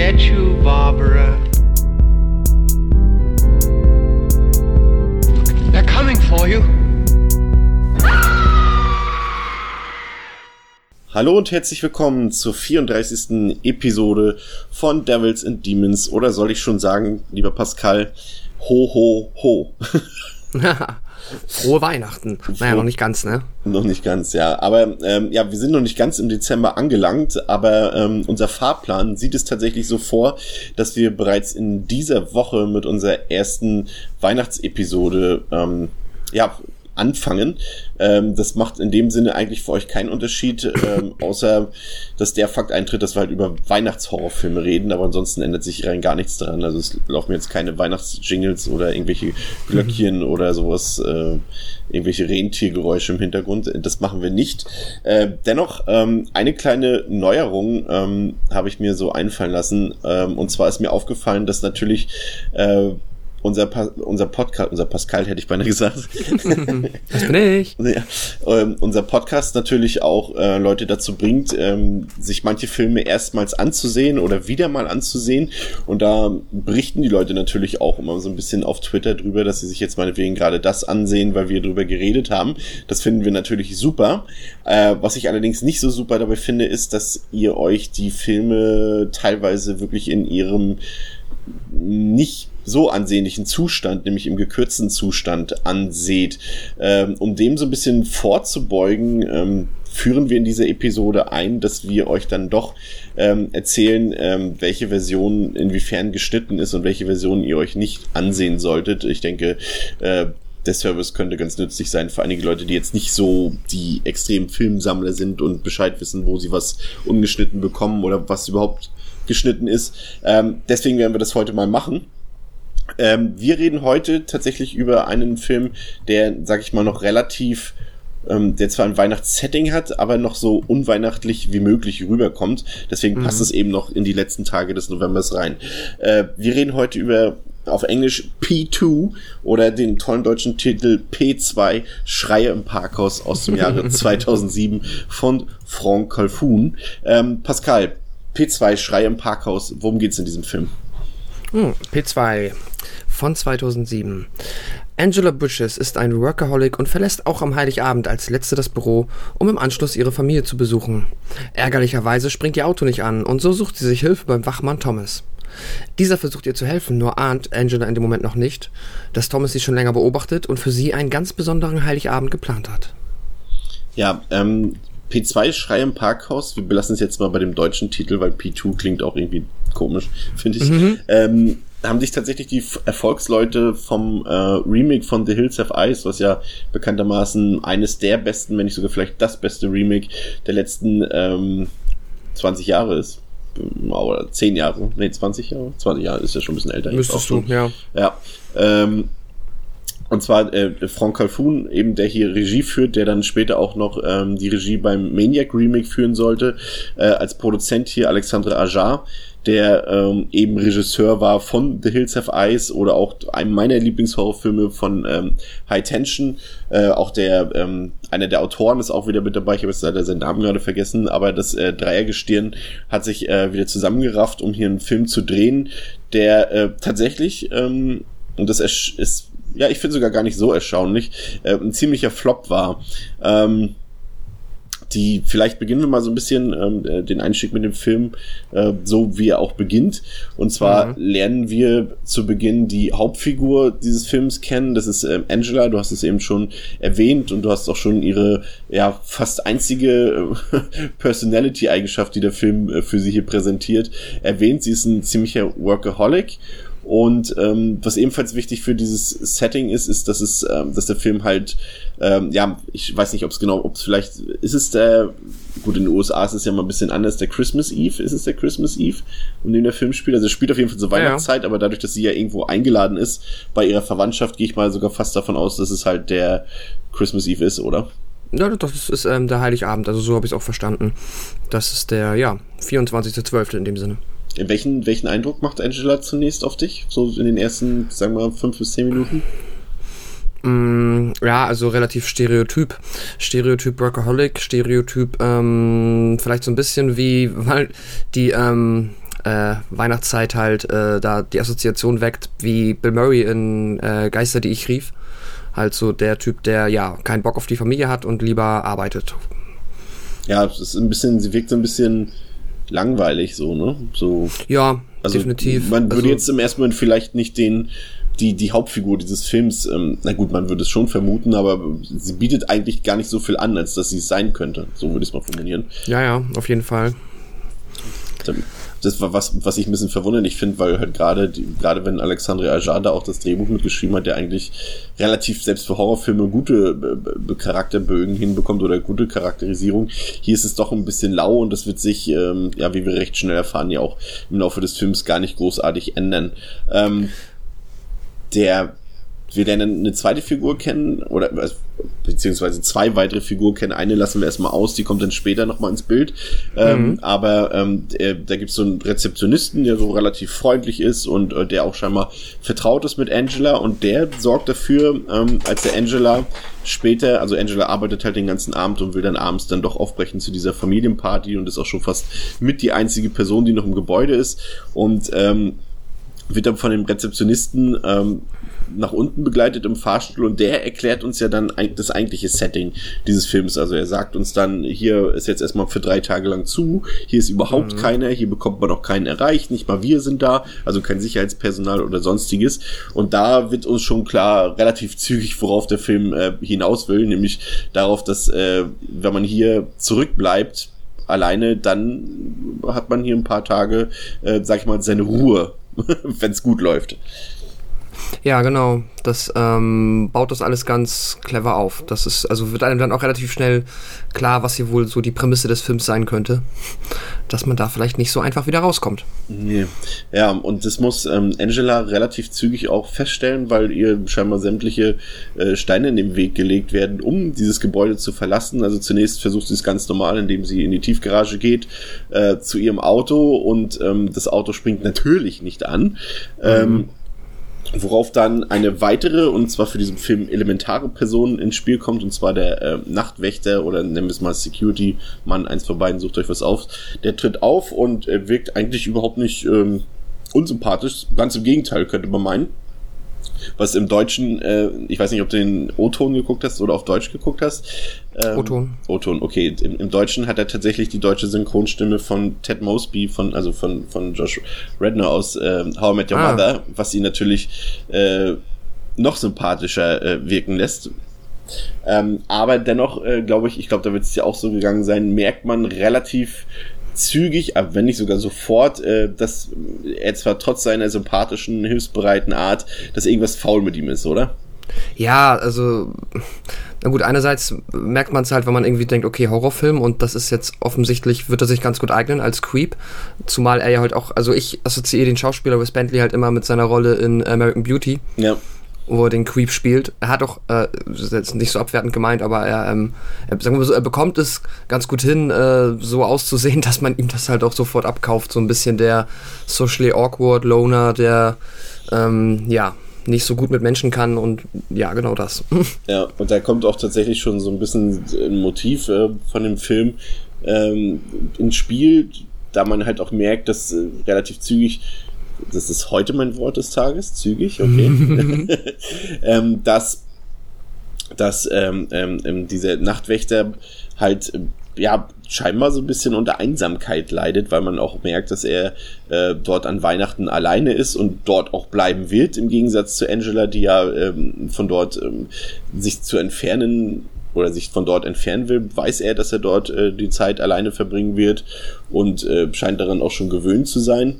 get you, Barbara. They're coming for you. Hallo und herzlich willkommen zur 34. Episode von Devils and Demons oder soll ich schon sagen, lieber Pascal, ho ho ho. Frohe Weihnachten. Naja, noch nicht ganz, ne? Noch nicht ganz, ja. Aber ähm, ja, wir sind noch nicht ganz im Dezember angelangt, aber ähm, unser Fahrplan sieht es tatsächlich so vor, dass wir bereits in dieser Woche mit unserer ersten Weihnachtsepisode ähm, ja, anfangen. Ähm, das macht in dem Sinne eigentlich für euch keinen Unterschied, ähm, außer dass der Fakt eintritt, dass wir halt über Weihnachtshorrorfilme reden, aber ansonsten ändert sich rein gar nichts daran. Also es laufen jetzt keine Weihnachtsjingles oder irgendwelche Glöckchen mhm. oder sowas, äh, irgendwelche Rentiergeräusche im Hintergrund. Das machen wir nicht. Äh, dennoch, ähm, eine kleine Neuerung ähm, habe ich mir so einfallen lassen. Ähm, und zwar ist mir aufgefallen, dass natürlich äh, unser, pa unser Podcast, unser Pascal hätte ich beinahe gesagt. das bin ich. Ja, ähm, unser Podcast natürlich auch äh, Leute dazu bringt, ähm, sich manche Filme erstmals anzusehen oder wieder mal anzusehen. Und da berichten die Leute natürlich auch immer so ein bisschen auf Twitter drüber, dass sie sich jetzt meinetwegen gerade das ansehen, weil wir drüber geredet haben. Das finden wir natürlich super. Äh, was ich allerdings nicht so super dabei finde, ist, dass ihr euch die Filme teilweise wirklich in ihrem nicht so ansehnlichen Zustand, nämlich im gekürzten Zustand anseht. Ähm, um dem so ein bisschen vorzubeugen, ähm, führen wir in dieser Episode ein, dass wir euch dann doch ähm, erzählen, ähm, welche Version inwiefern geschnitten ist und welche Version ihr euch nicht ansehen solltet. Ich denke, äh, der Service könnte ganz nützlich sein für einige Leute, die jetzt nicht so die extremen Filmsammler sind und Bescheid wissen, wo sie was ungeschnitten bekommen oder was überhaupt geschnitten ist. Ähm, deswegen werden wir das heute mal machen. Ähm, wir reden heute tatsächlich über einen Film, der, sag ich mal, noch relativ ähm, der zwar ein Weihnachtssetting hat, aber noch so unweihnachtlich wie möglich rüberkommt. Deswegen mhm. passt es eben noch in die letzten Tage des Novembers rein. Äh, wir reden heute über auf Englisch P2 oder den tollen deutschen Titel P2 Schreie im Parkhaus aus dem Jahre 2007 von Franck Calfoun. Ähm, Pascal, P2 Schreie im Parkhaus, worum geht's in diesem Film? Hm, P2 von 2007. Angela Bushes ist ein Workaholic und verlässt auch am Heiligabend als Letzte das Büro, um im Anschluss ihre Familie zu besuchen. Ärgerlicherweise springt ihr Auto nicht an und so sucht sie sich Hilfe beim Wachmann Thomas. Dieser versucht ihr zu helfen, nur ahnt Angela in dem Moment noch nicht, dass Thomas sie schon länger beobachtet und für sie einen ganz besonderen Heiligabend geplant hat. Ja, ähm, P2 Schrei im Parkhaus, wir belassen es jetzt mal bei dem deutschen Titel, weil P2 klingt auch irgendwie komisch, finde ich. Mhm. Ähm, haben sich tatsächlich die Erfolgsleute vom äh, Remake von The Hills of Ice, was ja bekanntermaßen eines der besten, wenn nicht sogar vielleicht das beste Remake der letzten ähm, 20 Jahre ist. Oder 10 Jahre, nee, 20 Jahre? 20 Jahre ist ja schon ein bisschen älter. Müsstest du, ja. Ja. Ähm, und zwar äh, Frank Calfoun, eben der hier Regie führt, der dann später auch noch ähm, die Regie beim Maniac Remake führen sollte. Äh, als Produzent hier Alexandre Ajar, der ähm, eben Regisseur war von The Hills Have Eyes oder auch einem meiner Lieblingshorrorfilme von ähm, High Tension. Äh, auch der ähm, einer der Autoren ist auch wieder mit dabei. Ich habe jetzt leider seinen Namen gerade vergessen, aber das äh, Dreiergestirn hat sich äh, wieder zusammengerafft, um hier einen Film zu drehen, der äh, tatsächlich ähm, und das ist ja, ich finde sogar gar nicht so erstaunlich, äh, ein ziemlicher Flop war. Ähm, die, vielleicht beginnen wir mal so ein bisschen ähm, äh, den Einstieg mit dem Film, äh, so wie er auch beginnt. Und zwar mhm. lernen wir zu Beginn die Hauptfigur dieses Films kennen. Das ist ähm, Angela, du hast es eben schon erwähnt und du hast auch schon ihre ja fast einzige äh, Personality-Eigenschaft, die der Film äh, für sie hier präsentiert, erwähnt. Sie ist ein ziemlicher Workaholic und ähm, was ebenfalls wichtig für dieses Setting ist, ist, dass es, ähm, dass der Film halt, ähm, ja, ich weiß nicht, ob es genau, ob es vielleicht, ist es der, gut, in den USA ist es ja mal ein bisschen anders, der Christmas Eve, ist es der Christmas Eve, um den der Film spielt? Also es spielt auf jeden Fall zur Weihnachtszeit, ja. aber dadurch, dass sie ja irgendwo eingeladen ist bei ihrer Verwandtschaft, gehe ich mal sogar fast davon aus, dass es halt der Christmas Eve ist, oder? Ja, das ist, ist ähm, der Heiligabend, also so habe ich es auch verstanden. Das ist der, ja, 24.12. in dem Sinne. Welchen, welchen Eindruck macht Angela zunächst auf dich? So in den ersten, sagen wir, fünf bis zehn Minuten? Mm, ja, also relativ stereotyp. Stereotyp Workaholic, Stereotyp ähm, vielleicht so ein bisschen wie, weil die, ähm, äh, Weihnachtszeit halt äh, da die Assoziation weckt, wie Bill Murray in äh, Geister, die ich rief. Halt so der Typ, der ja keinen Bock auf die Familie hat und lieber arbeitet. Ja, es ist ein bisschen, sie wirkt so ein bisschen langweilig so, ne? So. Ja, Also definitiv. Man würde also, jetzt im ersten Moment vielleicht nicht den, die, die Hauptfigur dieses Films, ähm, na gut, man würde es schon vermuten, aber sie bietet eigentlich gar nicht so viel an, als dass sie es sein könnte. So würde ich es mal formulieren. Ja, ja, auf jeden Fall. Das war was, was ich ein bisschen verwunderlich finde, weil halt gerade, gerade wenn Alexandre Ajar da auch das Drehbuch mitgeschrieben hat, der eigentlich relativ selbst für Horrorfilme gute äh, Charakterbögen hinbekommt oder gute Charakterisierung. Hier ist es doch ein bisschen lau und das wird sich, ähm, ja, wie wir recht schnell erfahren, ja auch im Laufe des Films gar nicht großartig ändern. Ähm, der wir lernen eine zweite Figur kennen oder also, beziehungsweise zwei weitere Figuren kennen. Eine lassen wir erstmal aus, die kommt dann später nochmal ins Bild. Ähm, aber ähm, der, da gibt's so einen Rezeptionisten, der so relativ freundlich ist und äh, der auch scheinbar vertraut ist mit Angela und der sorgt dafür, ähm, als der Angela später, also Angela arbeitet halt den ganzen Abend und will dann abends dann doch aufbrechen zu dieser Familienparty und ist auch schon fast mit die einzige Person, die noch im Gebäude ist und ähm, wird dann von dem Rezeptionisten ähm, nach unten begleitet im Fahrstuhl und der erklärt uns ja dann das eigentliche Setting dieses Films. Also er sagt uns dann, hier ist jetzt erstmal für drei Tage lang zu, hier ist überhaupt keiner, hier bekommt man auch keinen erreicht, nicht mal wir sind da, also kein Sicherheitspersonal oder sonstiges. Und da wird uns schon klar relativ zügig, worauf der Film äh, hinaus will, nämlich darauf, dass äh, wenn man hier zurückbleibt, alleine, dann hat man hier ein paar Tage, äh, sag ich mal, seine Ruhe, wenn es gut läuft. Ja, genau. Das ähm, baut das alles ganz clever auf. Das ist, also wird einem dann auch relativ schnell klar, was hier wohl so die Prämisse des Films sein könnte. Dass man da vielleicht nicht so einfach wieder rauskommt. Nee. Ja, und das muss ähm, Angela relativ zügig auch feststellen, weil ihr scheinbar sämtliche äh, Steine in den Weg gelegt werden, um dieses Gebäude zu verlassen. Also zunächst versucht sie es ganz normal, indem sie in die Tiefgarage geht, äh, zu ihrem Auto und ähm, das Auto springt natürlich nicht an. Ähm, Worauf dann eine weitere, und zwar für diesen Film elementare Person ins Spiel kommt, und zwar der äh, Nachtwächter oder nennen wir es mal Security-Mann, eins von beiden, sucht euch was auf. Der tritt auf und äh, wirkt eigentlich überhaupt nicht ähm, unsympathisch. Ganz im Gegenteil, könnte man meinen. Was im Deutschen, äh, ich weiß nicht, ob du den O-Ton geguckt hast oder auf Deutsch geguckt hast. Ähm, O-Ton. O-Ton, okay. Im, Im Deutschen hat er tatsächlich die deutsche Synchronstimme von Ted Mosby, von, also von, von Josh Redner aus äh, How I Met Your Ah. Mother, was ihn natürlich äh, noch sympathischer äh, wirken lässt. Ähm, aber dennoch, äh, glaube ich, ich glaube, da wird es ja auch so gegangen sein, merkt man relativ zügig, aber wenn nicht sogar sofort, äh, dass er zwar trotz seiner sympathischen, hilfsbereiten Art, dass irgendwas faul mit ihm ist, oder? Ja, also, na gut, einerseits merkt man es halt, wenn man irgendwie denkt, okay, Horrorfilm und das ist jetzt offensichtlich, wird er sich ganz gut eignen als Creep. Zumal er ja halt auch, also ich assoziiere den Schauspieler Wes Bentley halt immer mit seiner Rolle in American Beauty, Ja. Wo er den Creep spielt. Er hat auch, äh, jetzt nicht so abwertend gemeint, aber er, ähm, er, sagen wir so, er bekommt es ganz gut hin, äh, so auszusehen, dass man ihm das halt auch sofort abkauft. So ein bisschen der socially awkward Loner, der, ähm, ja, nicht so gut mit Menschen kann und ja, genau das. Ja, und da kommt auch tatsächlich schon so ein bisschen ein Motiv äh, von dem Film ähm, ins Spiel, da man halt auch merkt, dass äh, relativ zügig, das ist heute mein Wort des Tages, zügig, okay, ähm, dass, dass ähm, ähm, ähm, dieser Nachtwächter halt ähm, ja scheinbar so ein bisschen unter Einsamkeit leidet, weil man auch merkt, dass er äh, dort an Weihnachten alleine ist und dort auch bleiben wird, im Gegensatz zu Angela, die ja ähm, von dort ähm, sich zu entfernen oder sich von dort entfernen will, weiß er, dass er dort äh, die Zeit alleine verbringen wird und äh, scheint daran auch schon gewöhnt zu sein.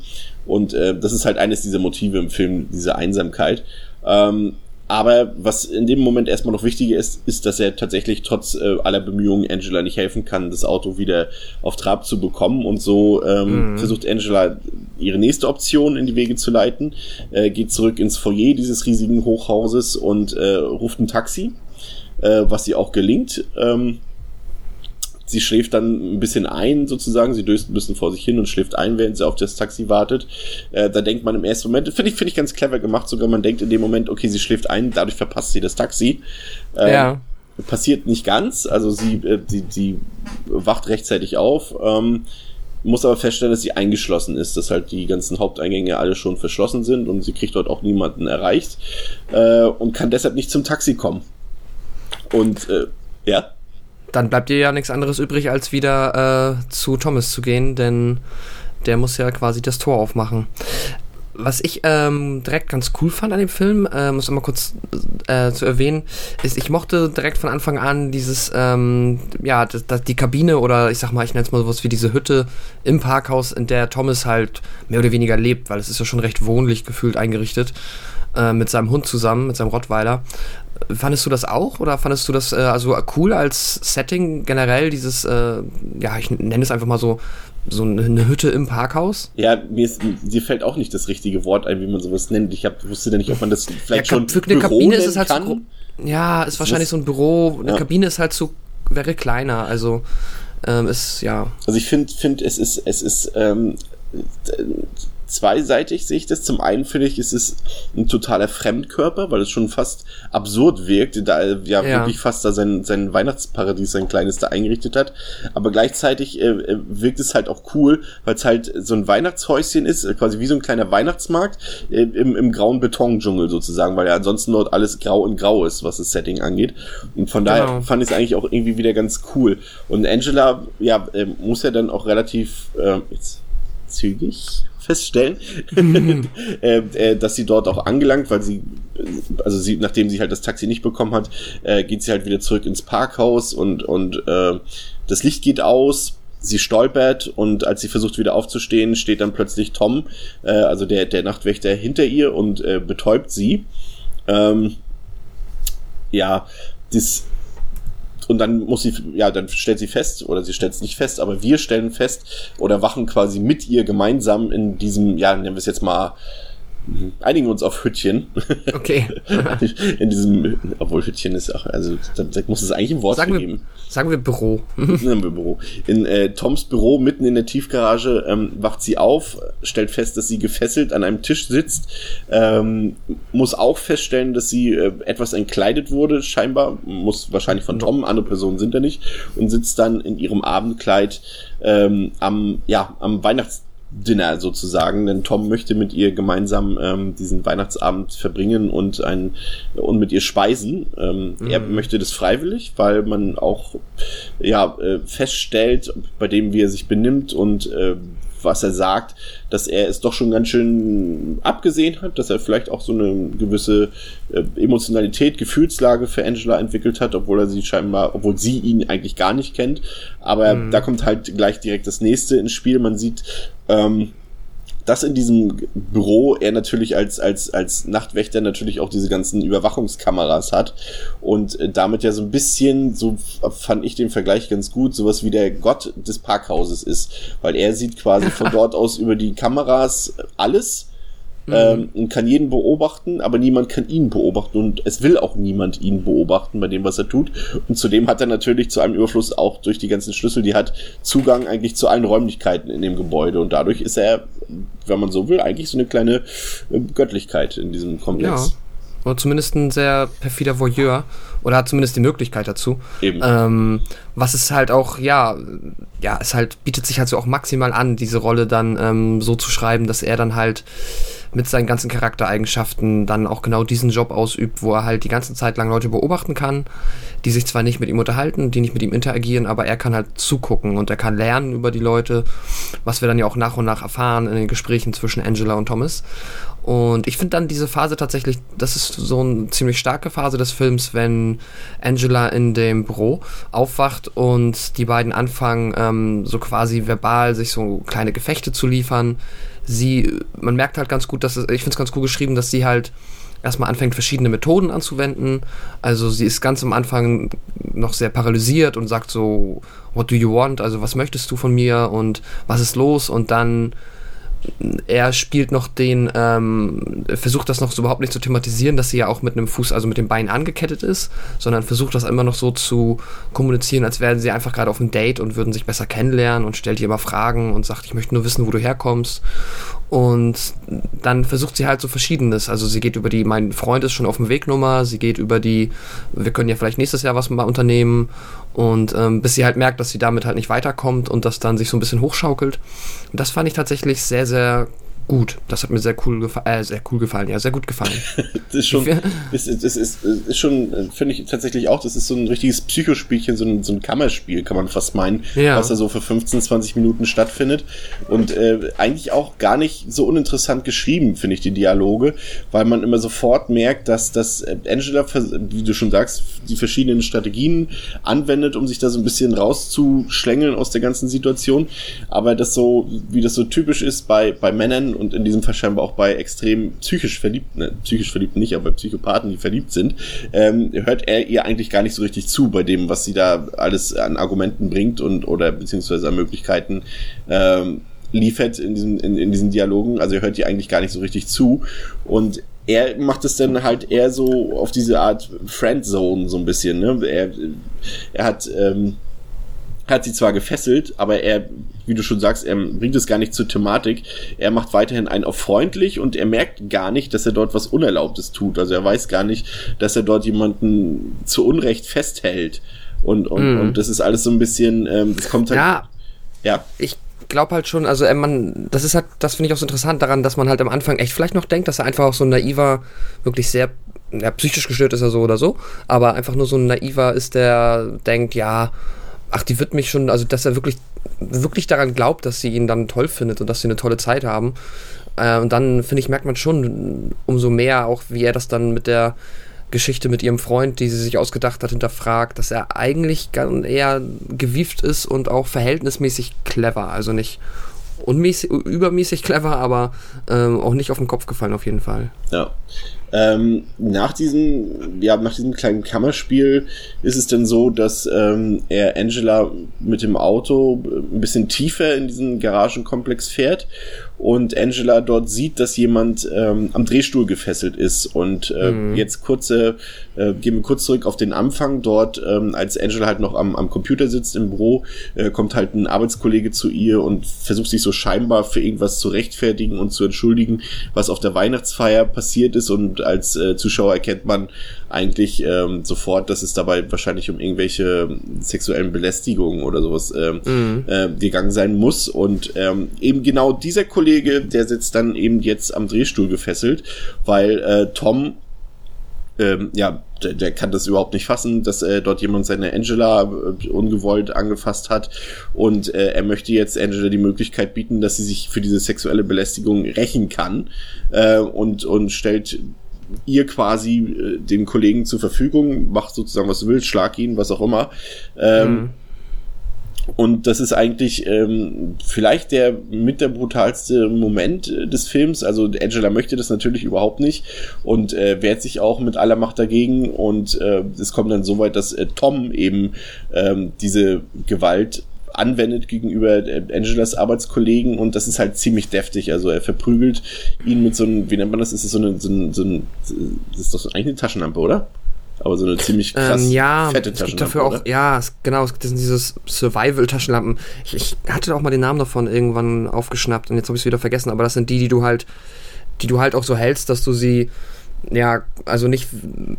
Und äh, das ist halt eines dieser Motive im Film, diese Einsamkeit. Ähm, aber was in dem Moment erstmal noch wichtiger ist, ist, dass er tatsächlich trotz äh, aller Bemühungen Angela nicht helfen kann, das Auto wieder auf Trab zu bekommen. Und so ähm, versucht Angela ihre nächste Option in die Wege zu leiten, äh, geht zurück ins Foyer dieses riesigen Hochhauses und äh, ruft ein Taxi, äh, was ihr auch gelingt. Ähm, sie schläft dann ein bisschen ein, sozusagen. Sie döst ein bisschen vor sich hin und schläft ein, während sie auf das Taxi wartet. Äh, da denkt man im ersten Moment, finde ich, finde ich ganz clever gemacht, sogar man denkt in dem Moment, okay, sie schläft ein, dadurch verpasst sie das Taxi. Ähm, Ja. Passiert nicht ganz, also sie, äh, sie, sie wacht rechtzeitig auf. Ähm, muss aber feststellen, dass sie eingeschlossen ist, dass halt die ganzen Haupteingänge alle schon verschlossen sind und sie kriegt dort auch niemanden erreicht äh, und kann deshalb nicht zum Taxi kommen. Und äh, ja. Dann bleibt ihr ja nichts anderes übrig, als wieder äh, zu Thomas zu gehen, denn der muss ja quasi das Tor aufmachen was ich ähm, direkt ganz cool fand an dem Film, äh, muss mal kurz äh, zu erwähnen, ist, ich mochte direkt von Anfang an dieses, ähm, ja, das, das, die Kabine oder ich sag mal, ich nenne es mal sowas wie diese Hütte im Parkhaus, in der Thomas halt mehr oder weniger lebt, weil es ist ja schon recht wohnlich gefühlt eingerichtet, äh, mit seinem Hund zusammen, mit seinem Rottweiler. Fandest du das auch oder fandest du das äh, also cool als Setting generell, dieses, äh, ja, ich nenne es einfach mal so, so eine Hütte im Parkhaus? Ja, mir, ist, mir fällt auch nicht das richtige Wort ein, wie man sowas nennt. Ich hab, wusste ja nicht, ob man das vielleicht ja, schon für eine Büro Kabine ist es halt kann. so Ja, ist wahrscheinlich so ein Büro. Eine ja. Kabine ist halt so wäre kleiner, also ähm, ist ja. Also ich finde, finde es ist es ist ähm, zweiseitig sehe ich das. Zum einen finde ich, ist es ein totaler Fremdkörper, weil es schon fast absurd wirkt, da er ja, ja. wirklich fast da sein, sein Weihnachtsparadies, sein kleines da eingerichtet hat. Aber gleichzeitig äh, äh wirkt es halt auch cool, weil es halt so ein Weihnachtshäuschen ist, äh, quasi wie so ein kleiner Weihnachtsmarkt äh, im, im grauen Betondschungel sozusagen, weil ja ansonsten dort alles grau und grau ist, was das Setting angeht. Und von daher genau. fand ich es eigentlich auch irgendwie wieder ganz cool. Und Angela, ja, äh, muss ja dann auch relativ äh, jetzt zügig feststellen, äh, äh, dass sie dort auch angelangt, weil sie, also sie, nachdem sie halt das Taxi nicht bekommen hat, äh, geht sie halt wieder zurück ins Parkhaus und, und äh, das Licht geht aus, sie stolpert und als sie versucht wieder aufzustehen, steht dann plötzlich Tom, äh, also der, der Nachtwächter hinter ihr und äh, betäubt sie. Ähm, ja, das und dann muss sie, ja, dann stellt sie fest, oder sie stellt es nicht fest, aber wir stellen fest oder wachen quasi mit ihr gemeinsam in diesem, ja, nennen wir es jetzt mal. Einigen uns auf Hüttchen. Okay. In diesem, obwohl Hüttchen ist auch, also da, da muss es eigentlich ein Wort sagen geben. Wir, sagen wir Büro. Sagen wir Büro. In äh, Toms Büro, mitten in der Tiefgarage, ähm, wacht sie auf, stellt fest, dass sie gefesselt an einem Tisch sitzt, ähm, muss auch feststellen, dass sie äh, etwas entkleidet wurde, scheinbar, muss wahrscheinlich von Tom, andere Personen sind da nicht, und sitzt dann in ihrem Abendkleid ähm, am, ja, am Weihnachts Dinner sozusagen, denn Tom möchte mit ihr gemeinsam ähm, diesen Weihnachtsabend verbringen und ein und mit ihr speisen. Ähm, mhm. Er möchte das freiwillig, weil man auch ja äh, feststellt, bei dem wie er sich benimmt und äh, was er sagt, dass er es doch schon ganz schön abgesehen hat, dass er vielleicht auch so eine gewisse äh, Emotionalität, Gefühlslage für Angela entwickelt hat, obwohl er sie scheinbar, obwohl sie ihn eigentlich gar nicht kennt. Aber mhm. da kommt halt gleich direkt das nächste ins Spiel. Man sieht, ähm, dass in diesem Büro er natürlich als, als, als Nachtwächter natürlich auch diese ganzen Überwachungskameras hat und äh, damit ja so ein bisschen, so fand ich den Vergleich ganz gut, sowas wie der Gott des Parkhauses ist, weil er sieht quasi von dort aus über die Kameras alles mhm. ähm, und kann jeden beobachten, aber niemand kann ihn beobachten und es will auch niemand ihn beobachten bei dem, was er tut. Und zudem hat er natürlich zu einem Überfluss auch durch die ganzen Schlüssel, die hat, Zugang eigentlich zu allen Räumlichkeiten in dem Gebäude und dadurch ist er, wenn man so will, eigentlich so eine kleine äh, Göttlichkeit in diesem Komplex. Ja. Oder zumindest ein sehr perfider Voyeur. Oder hat zumindest die Möglichkeit dazu. Eben. Ähm, was es halt auch, ja, ja, es halt bietet sich halt so auch maximal an, diese Rolle dann ähm, so zu schreiben, dass er dann halt mit seinen ganzen Charaktereigenschaften dann auch genau diesen Job ausübt, wo er halt die ganze Zeit lang Leute beobachten kann, die sich zwar nicht mit ihm unterhalten, die nicht mit ihm interagieren, aber er kann halt zugucken und er kann lernen über die Leute, was wir dann ja auch nach und nach erfahren in den Gesprächen zwischen Angela und Thomas. Und ich finde dann diese Phase tatsächlich, das ist so eine ziemlich starke Phase des Films, wenn Angela in dem Büro aufwacht und die beiden anfangen, ähm, so quasi verbal sich so kleine Gefechte zu liefern sie, man merkt halt ganz gut, dass es, ich finde es ganz cool geschrieben, dass sie halt erstmal anfängt, verschiedene Methoden anzuwenden. Also sie ist ganz am Anfang noch sehr paralysiert und sagt so, what do you want? Also was möchtest du von mir und was ist los? Und dann er spielt noch den, ähm, versucht das noch so überhaupt nicht zu thematisieren, dass sie ja auch mit einem Fuß, also mit dem Bein angekettet ist, sondern versucht das immer noch so zu kommunizieren, als wären sie einfach gerade auf einem Date und würden sich besser kennenlernen und stellt ihr immer Fragen und sagt, ich möchte nur wissen, wo du herkommst. Und dann versucht sie halt so Verschiedenes. Also sie geht über die, mein Freund ist schon auf dem Weg Nummer, sie geht über die, wir können ja vielleicht nächstes Jahr was mal unternehmen. Und ähm, bis sie halt merkt, dass sie damit halt nicht weiterkommt und das dann sich so ein bisschen hochschaukelt. Und das fand ich tatsächlich sehr, sehr gut. Das hat mir sehr cool gefallen, äh, sehr cool gefallen, ja, sehr gut gefallen. das ist schon, ist, ist, ist, ist, schon, finde ich tatsächlich auch, das ist so ein richtiges Psychospielchen, so ein, so ein Kammerspiel, kann man fast meinen, ja. was da so für 15, 20 Minuten stattfindet. Und äh, eigentlich auch gar nicht so uninteressant geschrieben, finde ich, die Dialoge, weil man immer sofort merkt, dass, dass Angela, wie du schon sagst, die verschiedenen Strategien anwendet, um sich da so ein bisschen rauszuschlängeln aus der ganzen Situation. Aber das so, wie das so typisch ist bei, bei Männern und in diesem Fall scheinbar auch bei extrem psychisch verliebten, ne, psychisch verliebten nicht, aber bei Psychopathen, die verliebt sind, ähm, hört er ihr eigentlich gar nicht so richtig zu bei dem, was sie da alles an Argumenten bringt und oder beziehungsweise an Möglichkeiten ähm, liefert in diesen, in, in diesen Dialogen. Also er hört ihr eigentlich gar nicht so richtig zu. Und er macht es dann halt eher so auf diese Art Friendzone so ein bisschen. Ne? Er, er hat ähm, hat sie zwar gefesselt, aber er, wie du schon sagst, er bringt es gar nicht zur Thematik. Er macht weiterhin einen auf freundlich und er merkt gar nicht, dass er dort was Unerlaubtes tut. Also er weiß gar nicht, dass er dort jemanden zu Unrecht festhält. Und, und, mm. und das ist alles so ein bisschen, ähm, das kommt halt. Ja. Ja. Ich glaube halt schon, also äh, man, das ist halt, das finde ich auch so interessant daran, dass man halt am Anfang echt vielleicht noch denkt, dass er einfach auch so ein naiver, wirklich sehr, ja, psychisch gestört ist er so oder so, aber einfach nur so ein naiver ist, der denkt, ja, ach, die wird mich schon, also dass er wirklich, wirklich daran glaubt, dass sie ihn dann toll findet und dass sie eine tolle Zeit haben. Äh, und dann, finde ich, merkt man schon umso mehr auch, wie er das dann mit der Geschichte mit ihrem Freund, die sie sich ausgedacht hat, hinterfragt, dass er eigentlich eher gewieft ist und auch verhältnismäßig clever. Also nicht unmäßig, übermäßig clever, aber ähm, auch nicht auf den Kopf gefallen auf jeden Fall. Ja. Ähm, nach diesem, ja, nach diesem kleinen Kammerspiel ist es dann so, dass ähm, er Angela mit dem Auto ein bisschen tiefer in diesen Garagenkomplex fährt und Angela dort sieht, dass jemand ähm, am Drehstuhl gefesselt ist. Und äh, mhm. jetzt kurze, äh, gehen wir kurz zurück auf den Anfang. Dort, ähm, als Angela halt noch am, am Computer sitzt im Büro, äh, kommt halt ein Arbeitskollege zu ihr und versucht sich so scheinbar für irgendwas zu rechtfertigen und zu entschuldigen, was auf der Weihnachtsfeier passiert ist. Und als äh, Zuschauer erkennt man eigentlich ähm, sofort, dass es dabei wahrscheinlich um irgendwelche sexuellen Belästigungen oder sowas äh, mhm. äh, gegangen sein muss. Und ähm, eben genau dieser Kollege Kollege, der sitzt dann eben jetzt am Drehstuhl gefesselt, weil äh, Tom ähm, ja, der, der kann das überhaupt nicht fassen, dass äh, dort jemand seine Angela äh, ungewollt angefasst hat und äh, er möchte jetzt Angela die Möglichkeit bieten, dass sie sich für diese sexuelle Belästigung rächen kann äh, und, und stellt ihr quasi äh, den Kollegen zur Verfügung, macht sozusagen was du willst, schlag ihn, was auch immer. Ähm, mhm. Und das ist eigentlich ähm, vielleicht der mit der brutalste Moment äh, des Films. Also Angela möchte das natürlich überhaupt nicht und äh, wehrt sich auch mit aller Macht dagegen. Und äh, es kommt dann so weit, dass äh, Tom eben ähm, diese Gewalt anwendet gegenüber äh, Angelas Arbeitskollegen und das ist halt ziemlich deftig. Also er verprügelt ihn mit so einem, wie nennt man das? Ist das so, eine, so, ein, so ein, das ist doch eigentlich eine Taschenlampe, oder? aber so eine ziemlich krass ähm, ja, fette Taschenlampe. Es gibt dafür auch, ja, es, genau, es sind dieses Survival-Taschenlampen. Ich, ich, hatte auch mal den Namen davon irgendwann aufgeschnappt und jetzt habe ich es wieder vergessen, aber das sind die, die du halt, die du halt auch so hältst, dass du sie, ja, also nicht,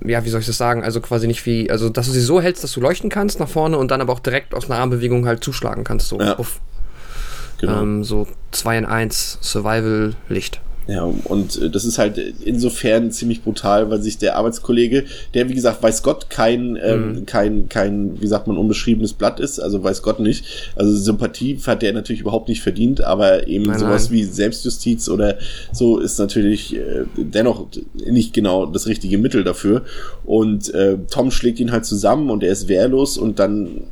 ja, wie soll ich das sagen, also quasi nicht wie, also dass du sie so hältst, dass du leuchten kannst nach vorne und dann aber auch direkt aus einer Armbewegung halt zuschlagen kannst, so. Ja. Genau. Ähm, so 2 in 1 Survival-Licht. Ja, und äh, das ist halt insofern ziemlich brutal, weil sich der Arbeitskollege, der wie gesagt, weiß Gott, kein, ähm, mhm. kein, kein, wie sagt man, unbeschriebenes Blatt ist, also weiß Gott nicht. Also Sympathie hat der natürlich überhaupt nicht verdient, aber eben nein, sowas nein. wie Selbstjustiz oder so ist natürlich äh, dennoch nicht genau das richtige Mittel dafür. Und äh, Tom schlägt ihn halt zusammen und er ist wehrlos und dann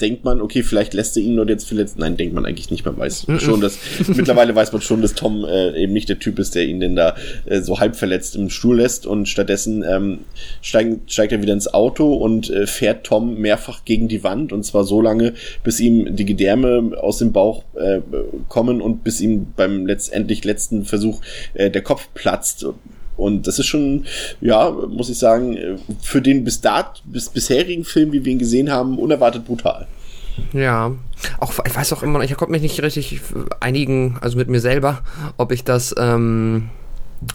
denkt man, okay, vielleicht lässt er ihn nur jetzt verletzt. Nein, denkt man eigentlich nicht. Man weiß schon, dass mittlerweile weiß man schon, dass Tom äh, eben nicht der Typ ist, der ihn denn da äh, so halb verletzt im Stuhl lässt und stattdessen ähm, steigt, steigt er wieder ins Auto und äh, fährt Tom mehrfach gegen die Wand und zwar so lange, bis ihm die Gedärme aus dem Bauch äh, kommen und bis ihm beim letztendlich letzten Versuch äh, der Kopf platzt und das ist schon, ja, muss ich sagen, für den bis dat, bis bisherigen Film, wie wir ihn gesehen haben, unerwartet brutal. Ja, auch ich weiß auch immer, ich konnte mich nicht richtig einigen, also mit mir selber, ob ich das. Ähm,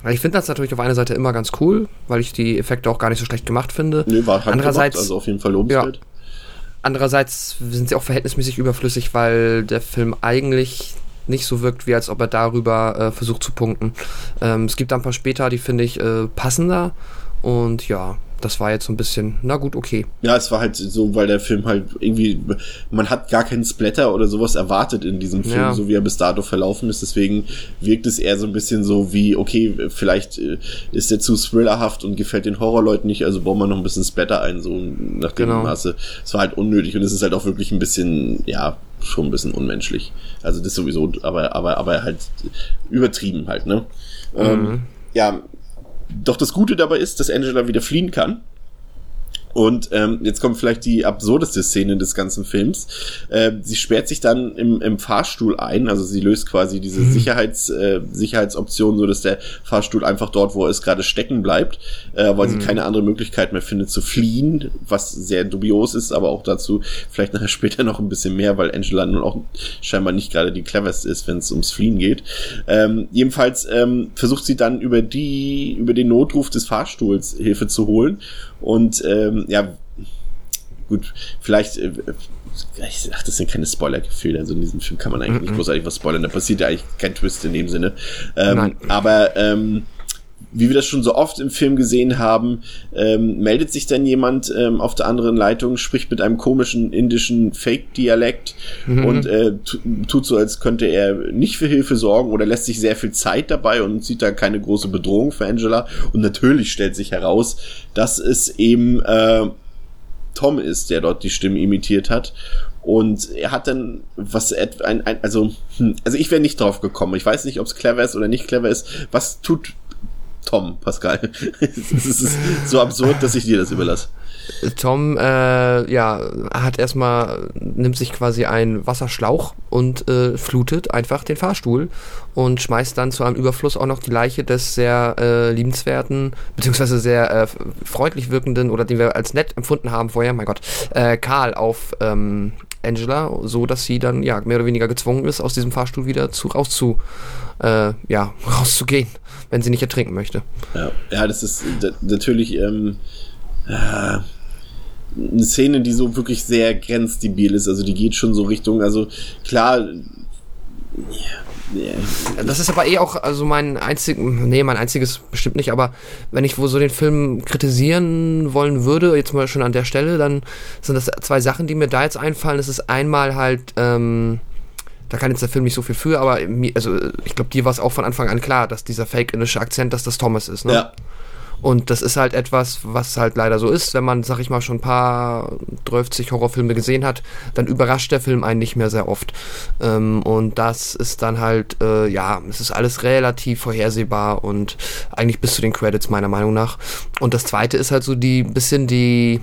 ich finde das natürlich auf einer Seite immer ganz cool, weil ich die Effekte auch gar nicht so schlecht gemacht finde. Nee, war halt Andererseits, gemacht, also auf jeden Fall lobenswert. Ja. Andererseits sind sie auch verhältnismäßig überflüssig, weil der Film eigentlich nicht so wirkt, wie als ob er darüber äh, versucht zu punkten. Ähm, es gibt da ein paar später, die finde ich äh, passender. Und ja, das war jetzt so ein bisschen, na gut, okay. Ja, es war halt so, weil der Film halt irgendwie, man hat gar keinen Splatter oder sowas erwartet in diesem Film, ja. so wie er bis dato verlaufen ist. Deswegen wirkt es eher so ein bisschen so wie, okay, vielleicht äh, ist er zu thrillerhaft und gefällt den Horrorleuten nicht, also bauen wir noch ein bisschen Splatter ein, so nach dem genau. Maße. Es war halt unnötig und es ist halt auch wirklich ein bisschen, ja, schon ein bisschen unmenschlich. Also das sowieso, aber, aber, aber halt übertrieben halt, ne? Mhm. Ähm, ja, doch das Gute dabei ist, dass Angela wieder fliehen kann. Und ähm, jetzt kommt vielleicht die absurdeste Szene des ganzen Films. Äh, sie sperrt sich dann im, im Fahrstuhl ein, also sie löst quasi diese mhm. Sicherheits, äh, Sicherheitsoption, so dass der Fahrstuhl einfach dort, wo er ist, gerade stecken bleibt, äh, weil mhm. sie keine andere Möglichkeit mehr findet zu fliehen, was sehr dubios ist, aber auch dazu vielleicht nachher später noch ein bisschen mehr, weil Angela nun auch scheinbar nicht gerade die cleverste ist, wenn es ums Fliehen geht. Ähm, jedenfalls ähm, versucht sie dann über die, über den Notruf des Fahrstuhls Hilfe zu holen und ähm, ja, gut, vielleicht, äh, ach, das sind keine Spoiler-Gefühle. Also in diesem Film kann man eigentlich mm -mm. nicht großartig was spoilern. Da passiert ja eigentlich kein Twist in dem Sinne. Ähm, aber ähm, wie wir das schon so oft im Film gesehen haben, ähm, meldet sich dann jemand ähm, auf der anderen Leitung, spricht mit einem komischen indischen Fake-Dialekt mhm. und äh, tut so, als könnte er nicht für Hilfe sorgen oder lässt sich sehr viel Zeit dabei und sieht da keine große Bedrohung für Angela. Und natürlich stellt sich heraus, dass es eben äh, Tom ist, der dort die Stimme imitiert hat. Und er hat dann was ein, ein also hm, also ich wäre nicht drauf gekommen. Ich weiß nicht, ob es clever ist oder nicht clever ist. Was tut Tom, Pascal. es ist so absurd, dass ich dir das überlasse. Tom, äh, ja, hat erstmal, nimmt sich quasi einen Wasserschlauch und äh, flutet einfach den Fahrstuhl und schmeißt dann zu einem Überfluss auch noch die Leiche des sehr äh, liebenswerten, beziehungsweise sehr äh, freundlich wirkenden oder den wir als nett empfunden haben vorher, mein Gott, äh, Karl auf ähm, Angela, so dass sie dann ja mehr oder weniger gezwungen ist, aus diesem Fahrstuhl wieder zu rauszu, äh, ja, rauszugehen wenn sie nicht ertrinken möchte. Ja, ja das ist natürlich ähm, äh, eine Szene, die so wirklich sehr grenzdebil ist. Also die geht schon so Richtung, also klar. Ja, das ist aber eh auch also mein einziges, nee, mein einziges bestimmt nicht, aber wenn ich wo so den Film kritisieren wollen würde, jetzt mal schon an der Stelle, dann sind das zwei Sachen, die mir da jetzt einfallen. Es ist einmal halt, ähm, da kann jetzt der Film nicht so viel für, aber also ich glaube, dir war es auch von Anfang an klar, dass dieser fake-indische Akzent, dass das Thomas ist, ne? Ja. Und das ist halt etwas, was halt leider so ist, wenn man, sag ich mal, schon ein paar 30 Horrorfilme gesehen hat, dann überrascht der Film einen nicht mehr sehr oft. Ähm, und das ist dann halt, äh, ja, es ist alles relativ vorhersehbar und eigentlich bis zu den Credits meiner Meinung nach. Und das zweite ist halt so die, bisschen die,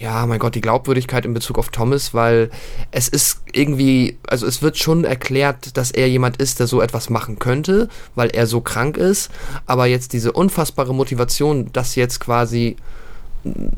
ja, mein Gott, die Glaubwürdigkeit in Bezug auf Thomas, weil es ist irgendwie, also es wird schon erklärt, dass er jemand ist, der so etwas machen könnte, weil er so krank ist, aber jetzt diese unfassbare Motivation, das jetzt quasi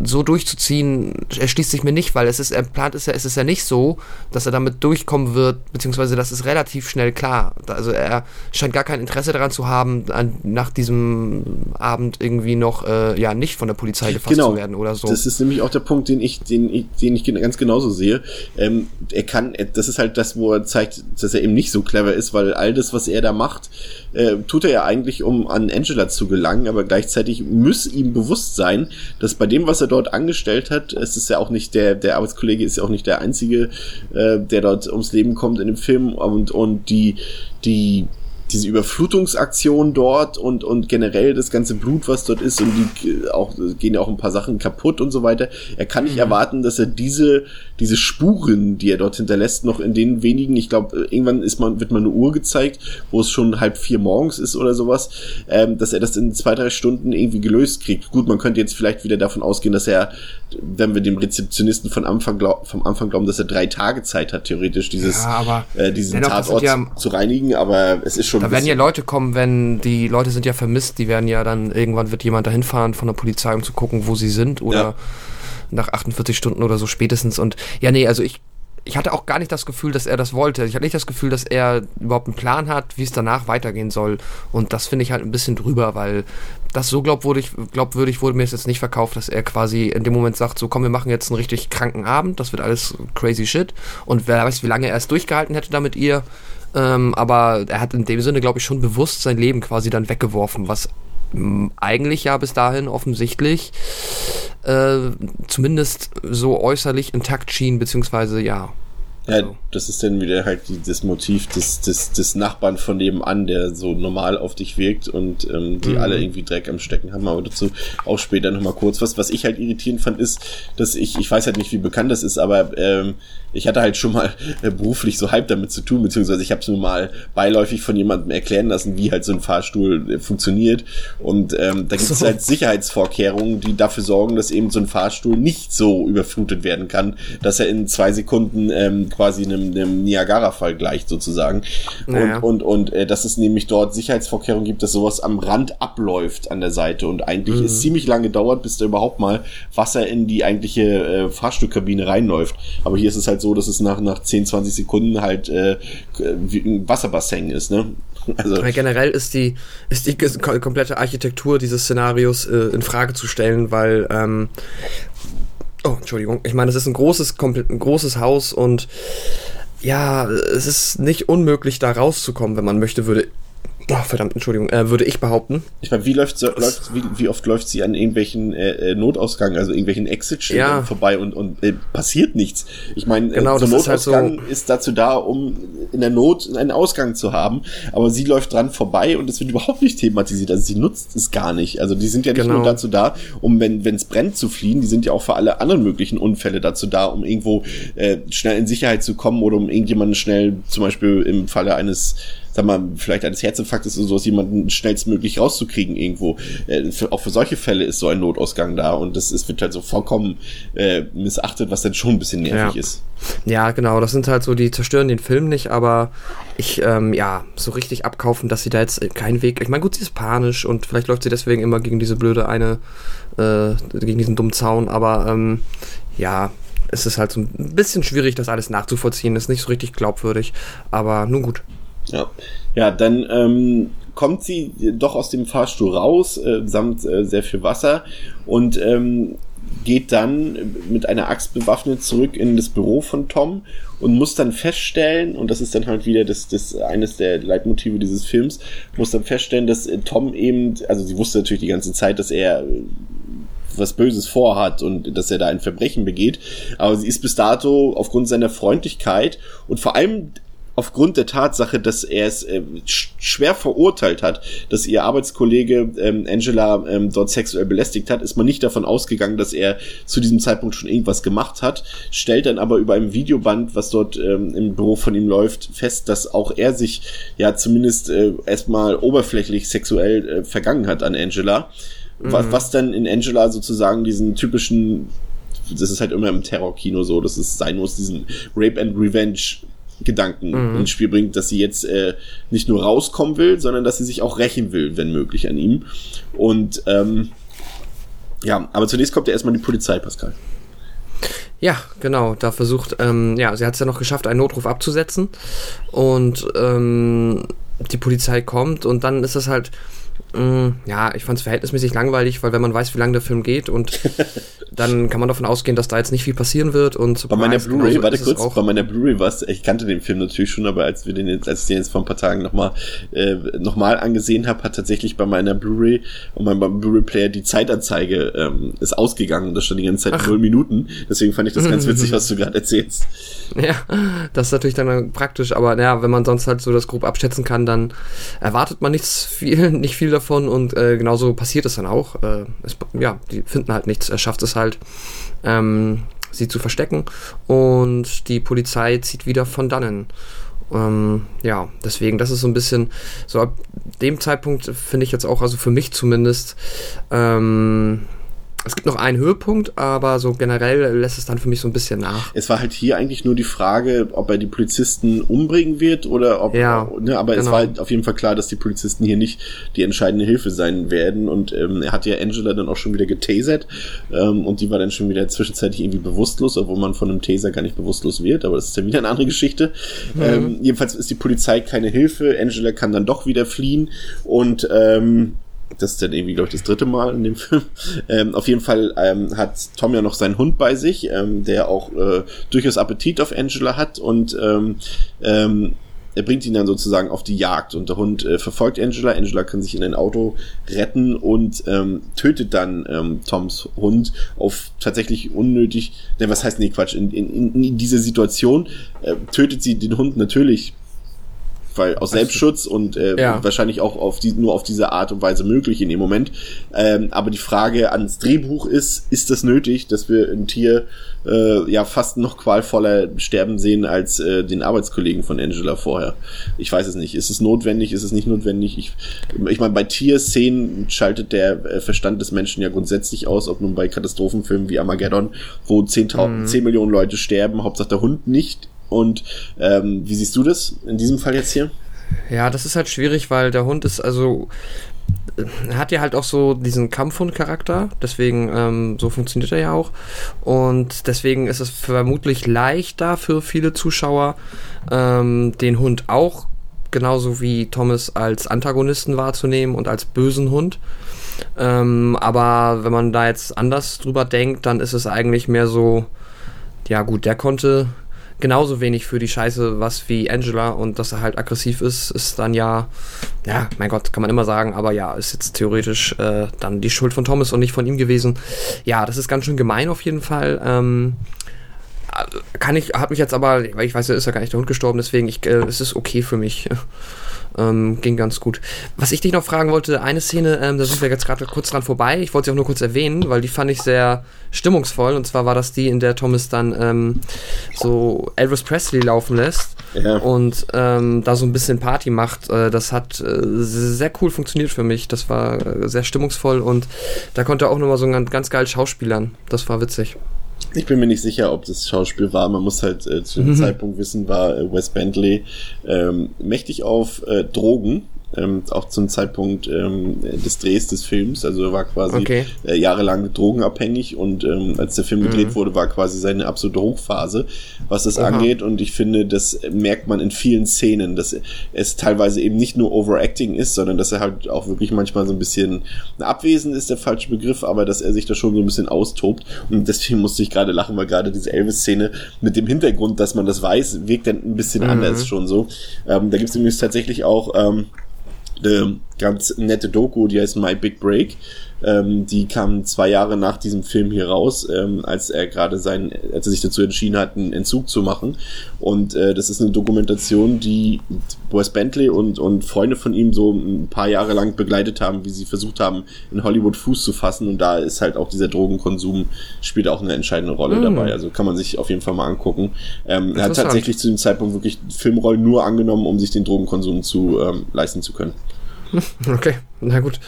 so durchzuziehen, erschließt sich mir nicht, weil es ist, er plant ist ja, es ist ja nicht so, dass er damit durchkommen wird, beziehungsweise das ist relativ schnell klar. Also er scheint gar kein Interesse daran zu haben, an, nach diesem Abend irgendwie noch, äh, ja, nicht von der Polizei gefasst genau. zu werden oder so. Das ist nämlich auch der Punkt, den ich, den ich, den ich ganz genauso sehe. Ähm, er kann, das ist halt das, wo er zeigt, dass er eben nicht so clever ist, weil all das, was er da macht, äh, tut er ja eigentlich, um an Angela zu gelangen, aber gleichzeitig muss ihm bewusst sein, dass bei dem, was er dort angestellt hat, es ist ja auch nicht der, der Arbeitskollege ist ja auch nicht der einzige, äh, der dort ums Leben kommt in dem Film und, und die, die, diese Überflutungsaktion dort und, und generell das ganze Blut, was dort ist und die auch, gehen ja auch ein paar Sachen kaputt und so weiter. Er kann nicht mhm. erwarten, dass er diese, diese Spuren, die er dort hinterlässt, noch in den wenigen, ich glaube, irgendwann ist man, wird man eine Uhr gezeigt, wo es schon halb vier morgens ist oder sowas, ähm, dass er das in zwei, drei Stunden irgendwie gelöst kriegt. Gut, man könnte jetzt vielleicht wieder davon ausgehen, dass er, wenn wir dem Rezeptionisten von Anfang glaub, vom Anfang glauben, dass er drei Tage Zeit hat, theoretisch dieses, ja, äh, diesen Tatort ja, zu reinigen, aber es ist schon da werden ja Leute kommen, wenn die Leute sind ja vermisst, die werden ja dann, irgendwann wird jemand dahin fahren von der Polizei, um zu gucken, wo sie sind oder ja. nach 48 Stunden oder so spätestens und ja, nee, also ich ich hatte auch gar nicht das Gefühl, dass er das wollte. Ich hatte nicht das Gefühl, dass er überhaupt einen Plan hat, wie es danach weitergehen soll. Und das finde ich halt ein bisschen drüber, weil das so glaubwürdig, glaubwürdig wurde mir jetzt nicht verkauft, dass er quasi in dem Moment sagt, so komm, wir machen jetzt einen richtig kranken Abend, das wird alles crazy shit. Und wer weiß, wie lange er es durchgehalten hätte da mit ihr. Ähm, aber er hat in dem Sinne, glaube ich, schon bewusst sein Leben quasi dann weggeworfen, was eigentlich ja bis dahin offensichtlich äh, zumindest so äußerlich intakt schien, beziehungsweise ja. Ja, also. das ist dann wieder halt das Motiv des, des, des Nachbarn von nebenan, der so normal auf dich wirkt und ähm, die mhm. alle irgendwie Dreck am Stecken haben, aber dazu auch später nochmal kurz. Was, was ich halt irritierend fand, ist, dass ich, ich weiß halt nicht, wie bekannt das ist, aber ähm, ich hatte halt schon mal äh, beruflich so halb damit zu tun, beziehungsweise ich habe es mir mal beiläufig von jemandem erklären lassen, wie halt so ein Fahrstuhl äh, funktioniert. Und ähm, da gibt es so. halt Sicherheitsvorkehrungen, die dafür sorgen, dass eben so ein Fahrstuhl nicht so überflutet werden kann, dass er in zwei Sekunden ähm, quasi einem, einem Niagara-Fall gleicht sozusagen. Naja. Und, und, und äh, dass es nämlich dort Sicherheitsvorkehrungen gibt, dass sowas am Rand abläuft an der Seite und eigentlich mhm. es ziemlich lange dauert, bis da überhaupt mal Wasser in die eigentliche äh, Fahrstuhlkabine reinläuft. Aber hier ist es halt so, dass es nach, nach 10, 20 Sekunden halt äh, wie ein Wasserbassin ist, ne? Also generell ist die, ist die komplette Architektur dieses Szenarios äh, in Frage zu stellen, weil ähm, Oh, Entschuldigung. Ich meine, es ist ein großes, ein großes Haus und ja, es ist nicht unmöglich, da rauszukommen, wenn man möchte, würde Oh, verdammt, Entschuldigung, äh, würde ich behaupten. Ich meine, wie läuft, läuft wie, wie, oft läuft sie an irgendwelchen äh, äh Notausgang, also irgendwelchen exit ja. vorbei und, und äh, passiert nichts. Ich meine, äh, genau, so Notausgang ist, halt so ist, dazu da, um in der Not einen Ausgang zu haben, aber sie läuft dran vorbei und es wird überhaupt nicht thematisiert. Also sie nutzt es gar nicht. Also die sind ja nicht genau. nur dazu da, um wenn es brennt zu fliehen, die sind ja auch für alle anderen möglichen Unfälle dazu da, um irgendwo äh, schnell in Sicherheit zu kommen oder um irgendjemanden schnell, zum Beispiel im Falle eines sag mal, vielleicht eines Herzinfarktes oder sowas, jemanden schnellstmöglich rauszukriegen irgendwo. Äh, für, auch für solche Fälle ist so ein Notausgang da und das ist, wird halt so vollkommen äh, missachtet, was dann schon ein bisschen nervig ja. ist. Ja, genau, das sind halt so, die zerstören den Film nicht, aber ich, ähm, ja, so richtig abkaufen, dass sie da jetzt keinen Weg, ich meine, gut, sie ist panisch und vielleicht läuft sie deswegen immer gegen diese blöde eine, äh, gegen diesen dummen Zaun, aber ähm, ja, es ist halt so ein bisschen schwierig, das alles nachzuvollziehen, ist nicht so richtig glaubwürdig, aber nun gut. Ja, ja dann ähm, kommt sie doch aus dem Fahrstuhl raus, äh, samt äh, sehr viel Wasser und ähm, geht dann mit einer Axt bewaffnet zurück in das Büro von Tom und muss dann feststellen, und das ist dann halt wieder das, das eines der Leitmotive dieses Films, muss dann feststellen, dass äh, Tom eben, also sie wusste natürlich die ganze Zeit, dass er äh, was Böses vorhat und dass er da ein Verbrechen begeht. Aber sie ist bis dato aufgrund seiner Freundlichkeit und vor allem aufgrund der Tatsache, dass er es äh, schwer verurteilt hat, dass ihr Arbeitskollege ähm, Angela ähm, dort sexuell belästigt hat, ist man nicht davon ausgegangen, dass er zu diesem Zeitpunkt schon irgendwas gemacht hat, stellt dann aber über einem Videoband, was dort ähm, im Büro von ihm läuft, fest, dass auch er sich ja zumindest äh, erstmal oberflächlich sexuell äh, vergangen hat an Angela. Mhm. Was, was dann in Angela sozusagen diesen typischen das ist halt immer im Terrorkino so, dass es sein muss, diesen Rape and Revenge Gedanken mhm. ins Spiel bringt, dass sie jetzt äh, nicht nur rauskommen will, sondern dass sie sich auch rächen will, wenn möglich, an ihm. Und ähm, ja, aber zunächst kommt ja erstmal die Polizei, Pascal. Ja, genau. Da versucht, ähm, ja, sie hat es ja noch geschafft, einen Notruf abzusetzen. Und ähm, die Polizei kommt und dann ist das halt ja, ich fand es verhältnismäßig langweilig, weil wenn man weiß, wie lange der Film geht und dann kann man davon ausgehen, dass da jetzt nicht viel passieren wird und bei meiner Blu-ray, warte kurz, bei meiner Blu-ray war ich kannte den Film natürlich schon, aber als wir den jetzt, als ich den jetzt vor ein paar Tagen nochmal äh, noch mal angesehen habe, hat tatsächlich bei meiner Blu-ray und meinem Blu-ray-Player die Zeitanzeige ähm, ist ausgegangen und da stand die ganze Zeit null Minuten. Deswegen fand ich das ganz witzig, was du gerade erzählst. Ja, das ist natürlich dann praktisch, aber naja, wenn man sonst halt so das grob abschätzen kann, dann erwartet man nichts viel, nicht viel davon davon und äh, genauso passiert es dann auch. Äh, es, ja, die finden halt nichts. Er schafft es halt, ähm, sie zu verstecken und die Polizei zieht wieder von dannen. Ähm, ja, deswegen, das ist so ein bisschen, so ab dem Zeitpunkt finde ich jetzt auch, also für mich zumindest, ähm, es gibt noch einen Höhepunkt, aber so generell lässt es dann für mich so ein bisschen nach. Es war halt hier eigentlich nur die Frage, ob er die Polizisten umbringen wird oder ob, ja, ne, aber genau. es war halt auf jeden Fall klar, dass die Polizisten hier nicht die entscheidende Hilfe sein werden und ähm, er hat ja Angela dann auch schon wieder getasert ähm, und die war dann schon wieder zwischenzeitlich irgendwie bewusstlos, obwohl man von einem Taser gar nicht bewusstlos wird, aber das ist dann wieder eine andere Geschichte. Mhm. Ähm, jedenfalls ist die Polizei keine Hilfe, Angela kann dann doch wieder fliehen und ähm, das ist dann irgendwie, glaube ich, das dritte Mal in dem Film. Ähm, auf jeden Fall ähm, hat Tom ja noch seinen Hund bei sich, ähm, der auch äh, durchaus Appetit auf Angela hat und ähm, ähm, er bringt ihn dann sozusagen auf die Jagd und der Hund äh, verfolgt Angela. Angela kann sich in ein Auto retten und ähm, tötet dann Toms Hund auf tatsächlich unnötig, ne, was heißt nee, Quatsch, in, in, in dieser Situation äh, tötet sie den Hund natürlich weil aus Selbstschutz und äh, Ja. wahrscheinlich auch auf die, nur auf diese Art und Weise möglich in dem Moment. Ähm, aber die Frage ans Drehbuch ist, ist das nötig, dass wir ein Tier äh, ja fast noch qualvoller sterben sehen als äh, den Arbeitskollegen von Angela vorher? Ich weiß es nicht. Ist es notwendig? Ist es nicht notwendig? Ich, ich meine, bei Tierszenen schaltet der äh, Verstand des Menschen ja grundsätzlich aus, ob nun bei Katastrophenfilmen wie Armageddon, wo 10.000 10 Millionen Leute sterben, Hauptsache der Hund nicht. Und ähm, wie siehst du das in diesem Fall jetzt hier? Ja, das ist halt schwierig, weil der Hund ist also. Er hat ja halt auch so diesen Kampfhund-Charakter, deswegen ähm, so funktioniert er ja auch. Und deswegen ist es vermutlich leichter für viele Zuschauer, ähm, den Hund auch genauso wie Thomas als Antagonisten wahrzunehmen und als bösen Hund. Ähm, aber wenn man da jetzt anders drüber denkt, dann ist es eigentlich mehr so, ja gut, der konnte genauso wenig für die Scheiße was wie Angela und dass er halt aggressiv ist, ist dann ja, ja, mein Gott, kann man immer sagen, aber ja, ist jetzt theoretisch äh, dann die Schuld von Thomas und nicht von ihm gewesen. Ja, das ist ganz schön gemein auf jeden Fall. Ähm, äh, kann ich, hat mich jetzt aber, weil ich weiß, ja, ist ja gar nicht der Hund gestorben, deswegen ich, äh, es ist okay für mich. Ähm, ging ganz gut. Was ich dich noch fragen wollte, eine Szene, ähm, da sind wir jetzt gerade kurz dran vorbei. Ich wollte sie auch nur kurz erwähnen, weil die fand ich sehr stimmungsvoll. Und zwar war das die, in der Thomas dann ähm, so Elvis Presley laufen lässt Ja. und ähm, da so ein bisschen Party macht. Äh, das hat äh, sehr cool funktioniert für mich. Das war äh, sehr stimmungsvoll und da konnte er auch nochmal so ganz, ganz geil schauspielern. Das war witzig. Ich bin mir nicht sicher, ob das Schauspiel war. Man muss halt äh, zu dem Zeitpunkt wissen, war äh, Wes Bentley ähm, mächtig auf äh, Drogen. Ähm, auch zum Zeitpunkt ähm, des Drehs des Films. Also er war quasi Okay. äh, jahrelang drogenabhängig und ähm, als der Film gedreht wurde, war quasi seine absolute Hochphase, was das Aha. angeht. Und ich finde, das merkt man in vielen Szenen, dass es teilweise eben nicht nur Overacting ist, sondern dass er halt auch wirklich manchmal so ein bisschen abwesend ist, der falsche Begriff, aber dass er sich da schon so ein bisschen austobt. Und deswegen musste ich gerade lachen, weil gerade diese Elvis-Szene mit dem Hintergrund, dass man das weiß, wirkt dann ein bisschen anders schon so. Ähm, da gibt es nämlich tatsächlich auch ähm, eine ganz nette Doku, die heißt My Big Break. Ähm, die kam zwei Jahre nach diesem Film hier raus, ähm, als er gerade sein, als er sich dazu entschieden hat, einen Entzug zu machen. Und äh, das ist eine Dokumentation, die Wes Bentley und, und Freunde von ihm so ein paar Jahre lang begleitet haben, wie sie versucht haben, in Hollywood Fuß zu fassen. Und da ist halt auch dieser Drogenkonsum spielt auch eine entscheidende Rolle Mm. dabei. Also kann man sich auf jeden Fall mal angucken. Ähm, er hat tatsächlich zu dem Zeitpunkt wirklich Filmrollen nur angenommen, um sich den Drogenkonsum zu ähm, leisten zu können. Okay, na gut.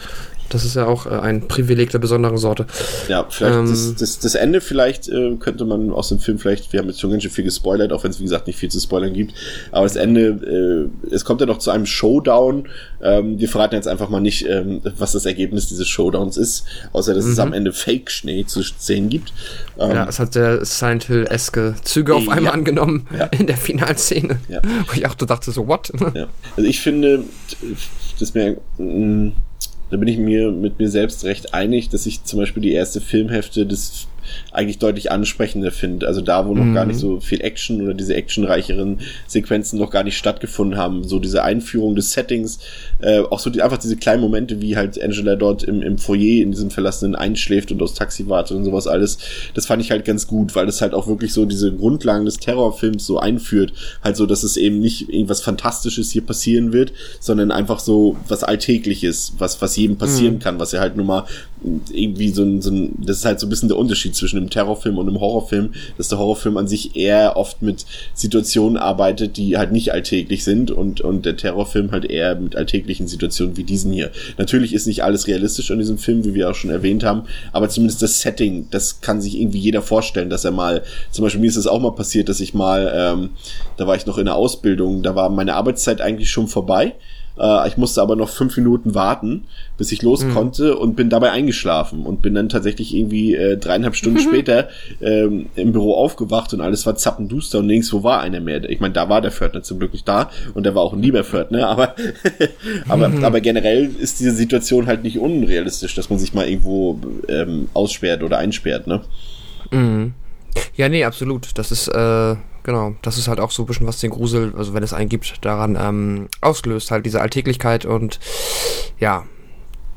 Das ist ja auch äh, ein Privileg der besonderen Sorte. Ja, vielleicht Ähm. das, das, das Ende vielleicht äh, könnte man aus dem Film vielleicht, wir haben jetzt schon ganz schön viel gespoilert, auch wenn es wie gesagt nicht viel zu spoilern gibt, aber das Ende, äh, es kommt ja noch zu einem Showdown. Ähm, wir verraten jetzt einfach mal nicht, ähm, was das Ergebnis dieses Showdowns ist, außer dass es am Ende Fake-Schnee zu sehen gibt. Ähm, Ja, es hat der Silent Hill-eske Züge auf Ja. einmal angenommen Ja. in der Finalszene. Ja. Wo ich auch dachte so, what? Ja. Also ich finde, das mir, mh, da bin ich mir mit mir selbst recht einig, dass ich zum Beispiel die erste Filmhälfte des eigentlich deutlich ansprechender finde. Also da, wo noch gar nicht so viel Action oder diese actionreicheren Sequenzen noch gar nicht stattgefunden haben. So diese Einführung des Settings, äh, auch so die, einfach diese kleinen Momente, wie halt Angela dort im, im Foyer in diesem Verlassenen einschläft und aufs Taxi wartet und sowas alles. Das fand ich halt ganz gut, weil das halt auch wirklich so diese Grundlagen des Terrorfilms so einführt. Halt so, dass es eben nicht irgendwas Fantastisches hier passieren wird, sondern einfach so was Alltägliches, was, was jedem passieren kann, was ja halt nun mal irgendwie so ein, so ein, das ist halt so ein bisschen der Unterschied Unterschied zwischen einem Terrorfilm und einem Horrorfilm, dass der Horrorfilm an sich eher oft mit Situationen arbeitet, die halt nicht alltäglich sind und, und der Terrorfilm halt eher mit alltäglichen Situationen wie diesen hier. Natürlich ist nicht alles realistisch an diesem Film, wie wir auch schon erwähnt haben, aber zumindest das Setting, das kann sich irgendwie jeder vorstellen, dass er mal, zum Beispiel mir ist es auch mal passiert, dass ich mal, ähm, da war ich noch in der Ausbildung, da war meine Arbeitszeit eigentlich schon vorbei äh, ich musste aber noch fünf Minuten warten, bis ich los mhm. konnte und bin dabei eingeschlafen und bin dann tatsächlich irgendwie äh, dreieinhalb Stunden mhm. später ähm, im Büro aufgewacht und alles war zappenduster und nirgends wo war einer mehr. Ich meine, da war der Pförtner zum Glück nicht da und der war auch ein lieber Pförtner, aber, aber, mhm. aber generell ist diese Situation halt nicht unrealistisch, dass man sich mal irgendwo ähm, aussperrt oder einsperrt, ne? Mhm. Ja, nee, absolut. Das ist, äh, genau, das ist halt auch so ein bisschen, was den Grusel, also wenn es einen gibt, daran ähm, auslöst, halt diese Alltäglichkeit und ja,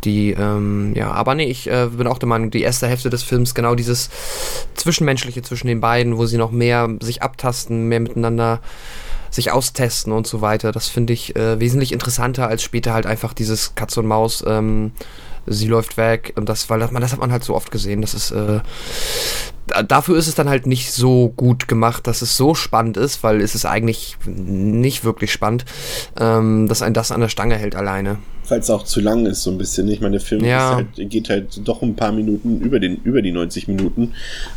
die, ähm, ja, aber nee, ich äh, bin auch der Meinung, die erste Hälfte des Films, genau dieses Zwischenmenschliche zwischen den beiden, wo sie noch mehr sich abtasten, mehr miteinander sich austesten und so weiter, das finde ich äh, wesentlich interessanter als später halt einfach dieses Katz und Maus, ähm, sie läuft weg und das, weil das, das hat man halt so oft gesehen, das ist, äh, dafür ist es dann halt nicht so gut gemacht, dass es so spannend ist, weil es ist eigentlich nicht wirklich spannend, ähm, dass ein das an der Stange hält alleine. Weil es auch zu lang ist, so ein bisschen. Ich meine, der Film ja. halt, geht halt doch ein paar Minuten über, den, über die 90 Minuten,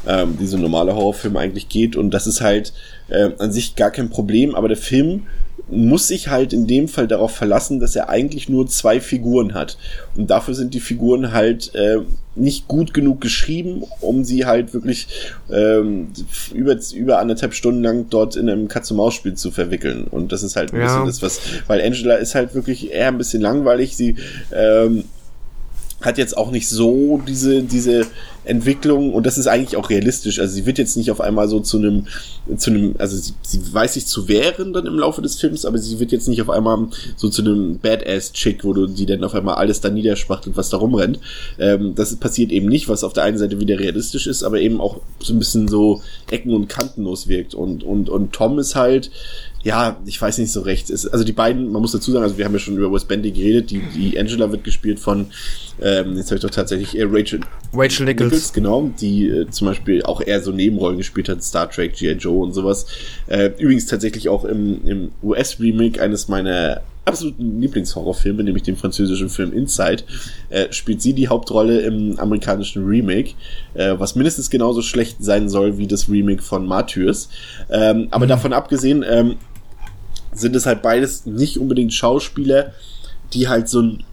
ähm, die so ein normaler Horrorfilm eigentlich geht. Und das ist halt äh, an sich gar kein Problem, aber der Film muss sich halt in dem Fall darauf verlassen, dass er eigentlich nur zwei Figuren hat. Und dafür sind die Figuren halt äh, nicht gut genug geschrieben, um sie halt wirklich ähm, über, über anderthalb Stunden lang dort in einem Katz-und-Maus-Spiel zu verwickeln. Und das ist halt ein ja. bisschen das, was, weil Angela ist halt wirklich eher ein bisschen langweilig. Sie ähm, hat jetzt auch nicht so diese, diese Entwicklung und das ist eigentlich auch realistisch. Also sie wird jetzt nicht auf einmal so zu einem, zu einem, also sie, sie weiß sich zu wehren dann im Laufe des Films, aber sie wird jetzt nicht auf einmal so zu einem Badass-Chick, wo du die dann auf einmal alles da niederspachtelt, was da rumrennt. Ähm, das passiert eben nicht, was auf der einen Seite wieder realistisch ist, aber eben auch so ein bisschen so Ecken und Kantenlos wirkt. Und, und, und Tom ist halt, ja, ich weiß nicht so recht. Es, also die beiden, man muss dazu sagen, also wir haben ja schon über Wes Bendy geredet, die, die Angela wird gespielt von, ähm, jetzt habe ich doch tatsächlich äh, Rachel, Rachel Nichols. Nichols genau, die äh, zum Beispiel auch eher so Nebenrollen gespielt hat, Star Trek, G.I. Joe und sowas. Äh, übrigens tatsächlich auch im, im US-Remake eines meiner absoluten Lieblingshorrorfilme, nämlich dem französischen Film Inside, äh, spielt sie die Hauptrolle im amerikanischen Remake, äh, was mindestens genauso schlecht sein soll wie das Remake von Martyrs. Ähm, aber mhm. davon abgesehen, ähm, sind es halt beides nicht unbedingt Schauspieler, die halt so ein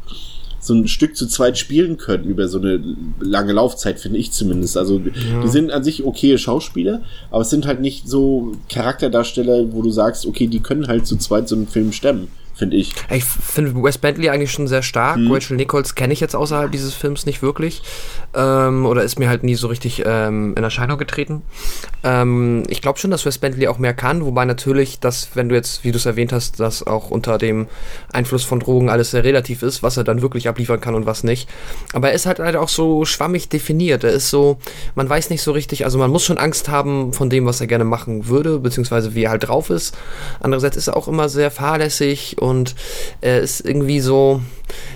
so ein Stück zu zweit spielen können über so eine lange Laufzeit, finde ich zumindest. Also ja. die sind an sich okay Schauspieler, aber es sind halt nicht so Charakterdarsteller, wo du sagst, okay, die können halt zu zweit so einen Film stemmen finde ich. Ich finde Wes Bentley eigentlich schon sehr stark. Hm. Rachel Nichols kenne ich jetzt außerhalb dieses Films nicht wirklich. Ähm, oder ist mir halt nie so richtig ähm, in Erscheinung getreten. Ähm, ich glaube schon, dass Wes Bentley auch mehr kann, wobei natürlich, dass, wenn du jetzt, wie du es erwähnt hast, dass auch unter dem Einfluss von Drogen alles sehr relativ ist, was er dann wirklich abliefern kann und was nicht. Aber er ist halt, halt auch so schwammig definiert. Er ist so, man weiß nicht so richtig, also man muss schon Angst haben von dem, was er gerne machen würde, beziehungsweise wie er halt drauf ist. Andererseits ist er auch immer sehr fahrlässig und und er ist irgendwie so,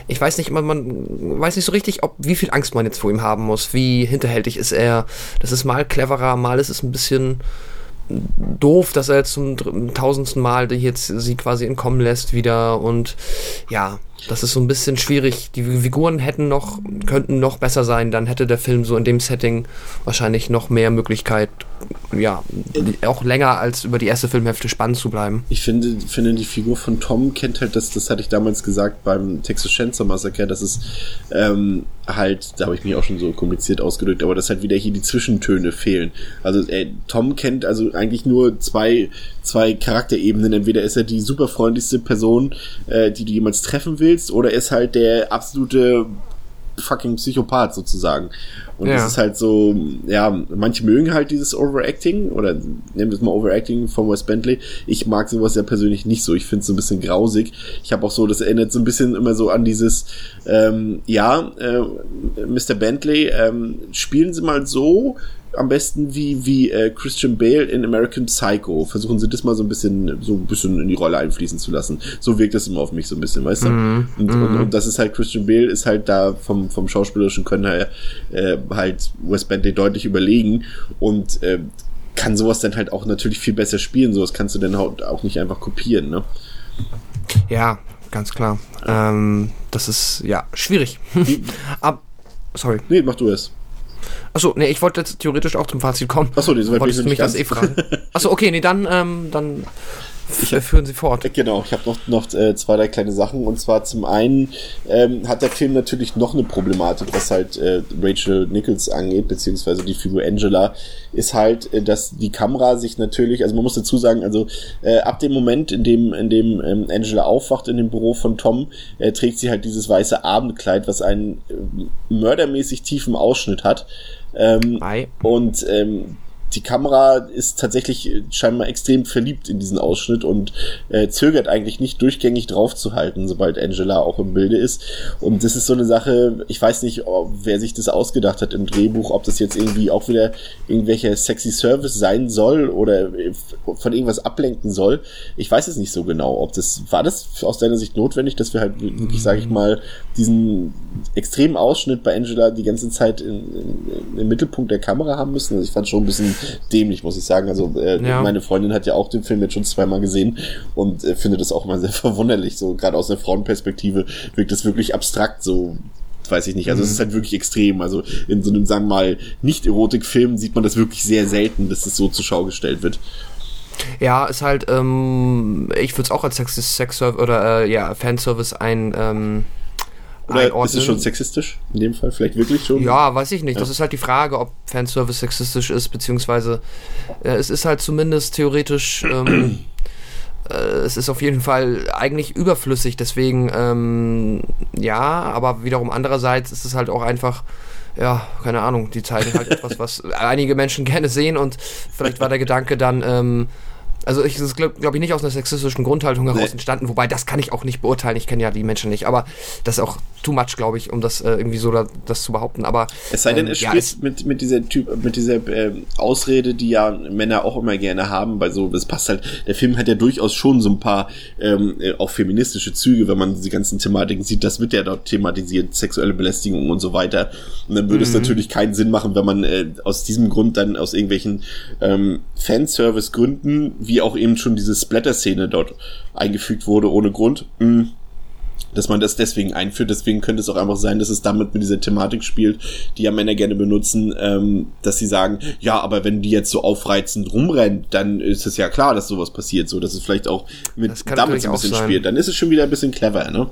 ich weiß nicht, man, man weiß nicht so richtig, ob wie viel Angst man jetzt vor ihm haben muss, wie hinterhältig ist er. Das ist mal cleverer, mal ist es ein bisschen doof, dass er jetzt zum tausendsten Mal jetzt sie quasi entkommen lässt wieder und ja, das ist so ein bisschen schwierig. Die Figuren hätten noch, könnten noch besser sein, dann hätte der Film so in dem Setting wahrscheinlich noch mehr Möglichkeit, ja, auch länger als über die erste Filmhälfte spannend zu bleiben. Ich finde, finde die Figur von Tom kennt halt das, das hatte ich damals gesagt beim Texas Chainsaw Massacre, dass es ähm, halt, da habe ich mich auch schon so kompliziert ausgedrückt, aber dass halt wieder hier die Zwischentöne fehlen. Also ey, äh, Tom kennt also eigentlich nur zwei, zwei Charakterebenen. Entweder ist er die super freundlichste Person, äh, die du jemals treffen willst, oder ist halt der absolute fucking Psychopath sozusagen. Und ja. das ist halt so, ja, manche mögen halt dieses Overacting oder nehmen wir es mal Overacting von Wes Bentley. Ich mag sowas ja persönlich nicht so. Ich finde es so ein bisschen grausig. Ich habe auch so, das erinnert so ein bisschen immer so an dieses, ähm, ja, äh, Mr. Bentley, ähm, spielen Sie mal so, am besten wie, wie äh, Christian Bale in American Psycho. Versuchen sie das mal so ein bisschen, so ein bisschen in die Rolle einfließen zu lassen. So wirkt das immer auf mich so ein bisschen, weißt du? Mhm. Und, und, und das ist halt Christian Bale ist halt da vom, vom schauspielerischen Können her äh, halt Wes Bentley deutlich überlegen und äh, kann sowas dann halt auch natürlich viel besser spielen. Sowas kannst du dann halt auch nicht einfach kopieren, ne? Ja, ganz klar. Ähm, das ist ja schwierig. Ab, sorry. Nee, mach du es. Achso, nee, ich wollte jetzt theoretisch auch zum Fazit kommen. Achso, bin ich Wolltest du mich nicht das eh ganz. fragen? Achso, okay, nee, dann, ähm, dann f- führen Sie fort. Genau, ich habe noch, noch äh, zwei, drei kleine Sachen. Und zwar zum einen ähm, hat der Film natürlich noch eine Problematik, was halt äh, Rachel Nichols angeht, beziehungsweise die Figur Angela, ist halt, äh, dass die Kamera sich natürlich, also man muss dazu sagen, also äh, ab dem Moment, in dem, in dem ähm, Angela aufwacht in dem Büro von Tom, äh, trägt sie halt dieses weiße Abendkleid, was einen äh, mördermäßig tiefen Ausschnitt hat. Ähm, und ähm, die Kamera ist tatsächlich äh, scheinbar extrem verliebt in diesen Ausschnitt und äh, zögert eigentlich nicht durchgängig draufzuhalten, sobald Angela auch im Bilde ist. Und das ist so eine Sache, ich weiß nicht, ob, wer sich das ausgedacht hat im Drehbuch, ob das jetzt irgendwie auch wieder irgendwelcher sexy Service sein soll oder äh, von irgendwas ablenken soll. Ich weiß es nicht so genau. Ob das, war das aus deiner Sicht notwendig, dass wir halt wirklich, sage ich mal, diesen extremen Ausschnitt bei Angela die ganze Zeit in, in, im Mittelpunkt der Kamera haben müssen? Also ich fand schon ein bisschen dämlich, muss ich sagen. Also äh, Ja. meine Freundin hat ja auch den Film jetzt schon zweimal gesehen und äh, findet das auch immer sehr verwunderlich. So gerade aus der Frauenperspektive wirkt es wirklich abstrakt, so weiß ich nicht. Also es ist halt wirklich extrem. Also in so einem, sagen wir mal, Nicht-Erotik-Film sieht man das wirklich sehr selten, dass das so zur Schau gestellt wird. Ja, ist halt, ähm, ich würde es auch als Sex, Sex oder äh, ja, Fanservice ein, ähm, Oder ist einordnen. es schon sexistisch? In dem Fall vielleicht wirklich schon? Ja, weiß ich nicht. Das ist halt die Frage, ob Fanservice sexistisch ist, beziehungsweise äh, es ist halt zumindest theoretisch, ähm, äh, es ist auf jeden Fall eigentlich überflüssig. Deswegen, ähm, ja, aber wiederum andererseits ist es halt auch einfach, ja, keine Ahnung, die zeigen halt etwas, was einige Menschen gerne sehen und vielleicht war der Gedanke dann, ähm, also ich, das ist glaube glaub ich nicht aus einer sexistischen Grundhaltung heraus Nee. entstanden, wobei das kann ich auch nicht beurteilen, ich kenne ja die Menschen nicht, aber das ist auch too much, glaube ich, um das äh, irgendwie so da, das zu behaupten, aber Es sei denn, ähm, es ja, spielt mit, mit dieser Typ, mit dieser ähm, Ausrede, die ja Männer auch immer gerne haben, bei so, das passt halt, der Film hat ja durchaus schon so ein paar ähm, äh, auch feministische Züge, wenn man die ganzen Thematiken sieht, das wird ja dort thematisiert, sexuelle Belästigung und so weiter. Und dann würde es natürlich keinen Sinn machen, wenn man äh, aus diesem Grund dann aus irgendwelchen ähm, Fanservice-Gründen, wie auch eben schon diese Splatter-Szene dort eingefügt wurde, ohne Grund, mh, dass man das deswegen einführt. Deswegen könnte es auch einfach sein, dass es damit mit dieser Thematik spielt, die ja Männer gerne benutzen, ähm, dass sie sagen, ja, aber wenn die jetzt so aufreizend rumrennt, dann ist es ja klar, dass sowas passiert. So, dass es vielleicht auch mit damit ein bisschen spielt. Dann ist es schon wieder ein bisschen clever, ne?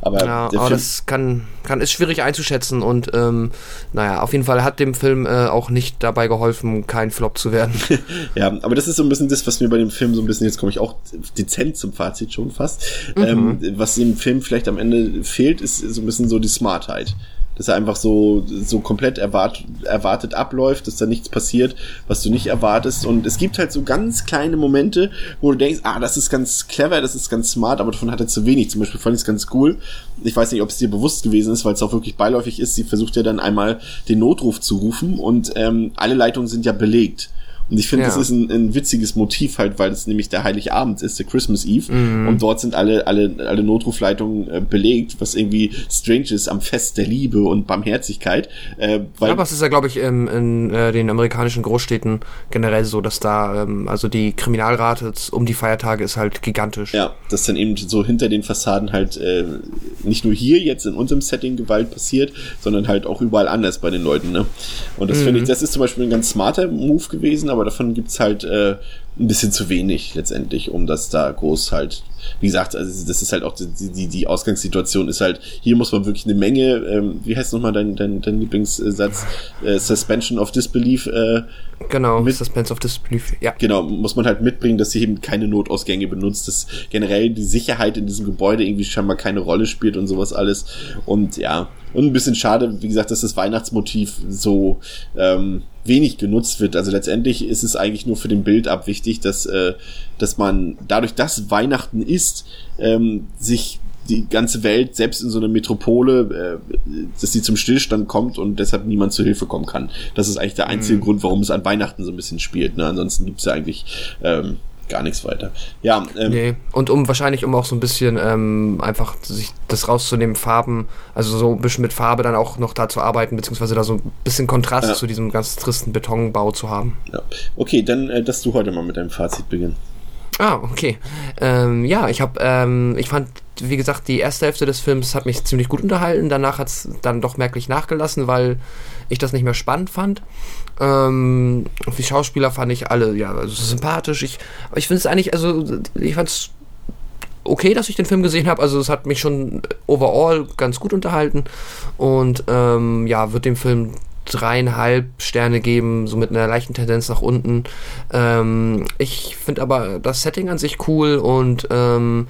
Aber Ja, der Film, das kann, kann, ist schwierig einzuschätzen und ähm, naja, auf jeden Fall hat dem Film äh, auch nicht dabei geholfen, kein Flop zu werden. Ja, aber das ist so ein bisschen das, was mir bei dem Film so ein bisschen, jetzt komme ich auch dezent zum Fazit schon fast, ähm, was dem Film vielleicht am Ende fehlt, ist so ein bisschen so die Smartheit. Dass er einfach so, so komplett erwart, erwartet abläuft, dass da nichts passiert, was du nicht erwartest. Und es gibt halt so ganz kleine Momente, wo du denkst, ah, das ist ganz clever, das ist ganz smart, aber davon hat er zu wenig. Zum Beispiel fand ich es ganz cool. Ich weiß nicht, ob es dir bewusst gewesen ist, weil es auch wirklich beiläufig ist. Sie versucht ja dann einmal den Notruf zu rufen und ähm, alle Leitungen sind ja belegt. Und ich finde, Ja. das ist ein, ein witziges Motiv halt, weil es nämlich der Heiligabend ist, der Christmas Eve. Und dort sind alle, alle, alle Notrufleitungen äh, belegt, was irgendwie strange ist am Fest der Liebe und Barmherzigkeit. Äh, weil, aber es ist ja, glaube ich, in, in äh, den amerikanischen Großstädten generell so, dass da, ähm, also die Kriminalrate um die Feiertage ist halt gigantisch. ja, dass dann eben so hinter den Fassaden halt äh, nicht nur hier jetzt in unserem Setting Gewalt passiert, sondern halt auch überall anders bei den Leuten. Ne? Und das finde ich, das ist zum Beispiel ein ganz smarter Move gewesen, aber davon gibt's halt äh, ein bisschen zu wenig letztendlich, um das da groß halt, wie gesagt, also das ist halt auch die, die, die Ausgangssituation ist halt, hier muss man wirklich eine Menge, ähm, wie heißt nochmal dein, dein, dein Lieblingssatz, äh, Suspension of Disbelief, äh, Genau, Mit- Suspense of Disbelief, ja. genau, muss man halt mitbringen, dass sie eben keine Notausgänge benutzt, dass generell die Sicherheit in diesem Gebäude irgendwie scheinbar keine Rolle spielt und sowas alles. Und ja, und ein bisschen schade, wie gesagt, dass das Weihnachtsmotiv so ähm, wenig genutzt wird. Also letztendlich ist es eigentlich nur für den Build-up wichtig, dass, äh, dass man dadurch, dass Weihnachten ist, ähm, sich die ganze Welt, selbst in so einer Metropole, äh, dass sie zum Stillstand kommt und deshalb niemand zu Hilfe kommen kann. Das ist eigentlich der einzige mhm. Grund, warum es an Weihnachten so ein bisschen spielt. Ne? Ansonsten gibt's ja eigentlich ähm, gar nichts weiter. Ja, ähm, nee. und um wahrscheinlich, um auch so ein bisschen ähm, einfach sich das rauszunehmen, Farben, also so ein bisschen mit Farbe dann auch noch da zu arbeiten, beziehungsweise da so ein bisschen Kontrast ja. zu diesem ganz tristen Betonbau zu haben. Ja. Okay, dann, äh, dass du heute mal mit deinem Fazit beginnen. Ah, okay. Ähm, ja, ich habe, ähm, ich fand, wie gesagt, die erste Hälfte des Films hat mich ziemlich gut unterhalten. Danach hat es dann doch merklich nachgelassen, weil ich das nicht mehr spannend fand. Ähm, die Schauspieler fand ich alle, ja, also sympathisch. Ich, aber ich finde es eigentlich, also ich fand es okay, dass ich den Film gesehen habe. Also es hat mich schon overall ganz gut unterhalten und ähm, ja, wird dem Film dreieinhalb Sterne geben, so mit einer leichten Tendenz nach unten. Ähm, ich finde aber das Setting an sich cool und ähm,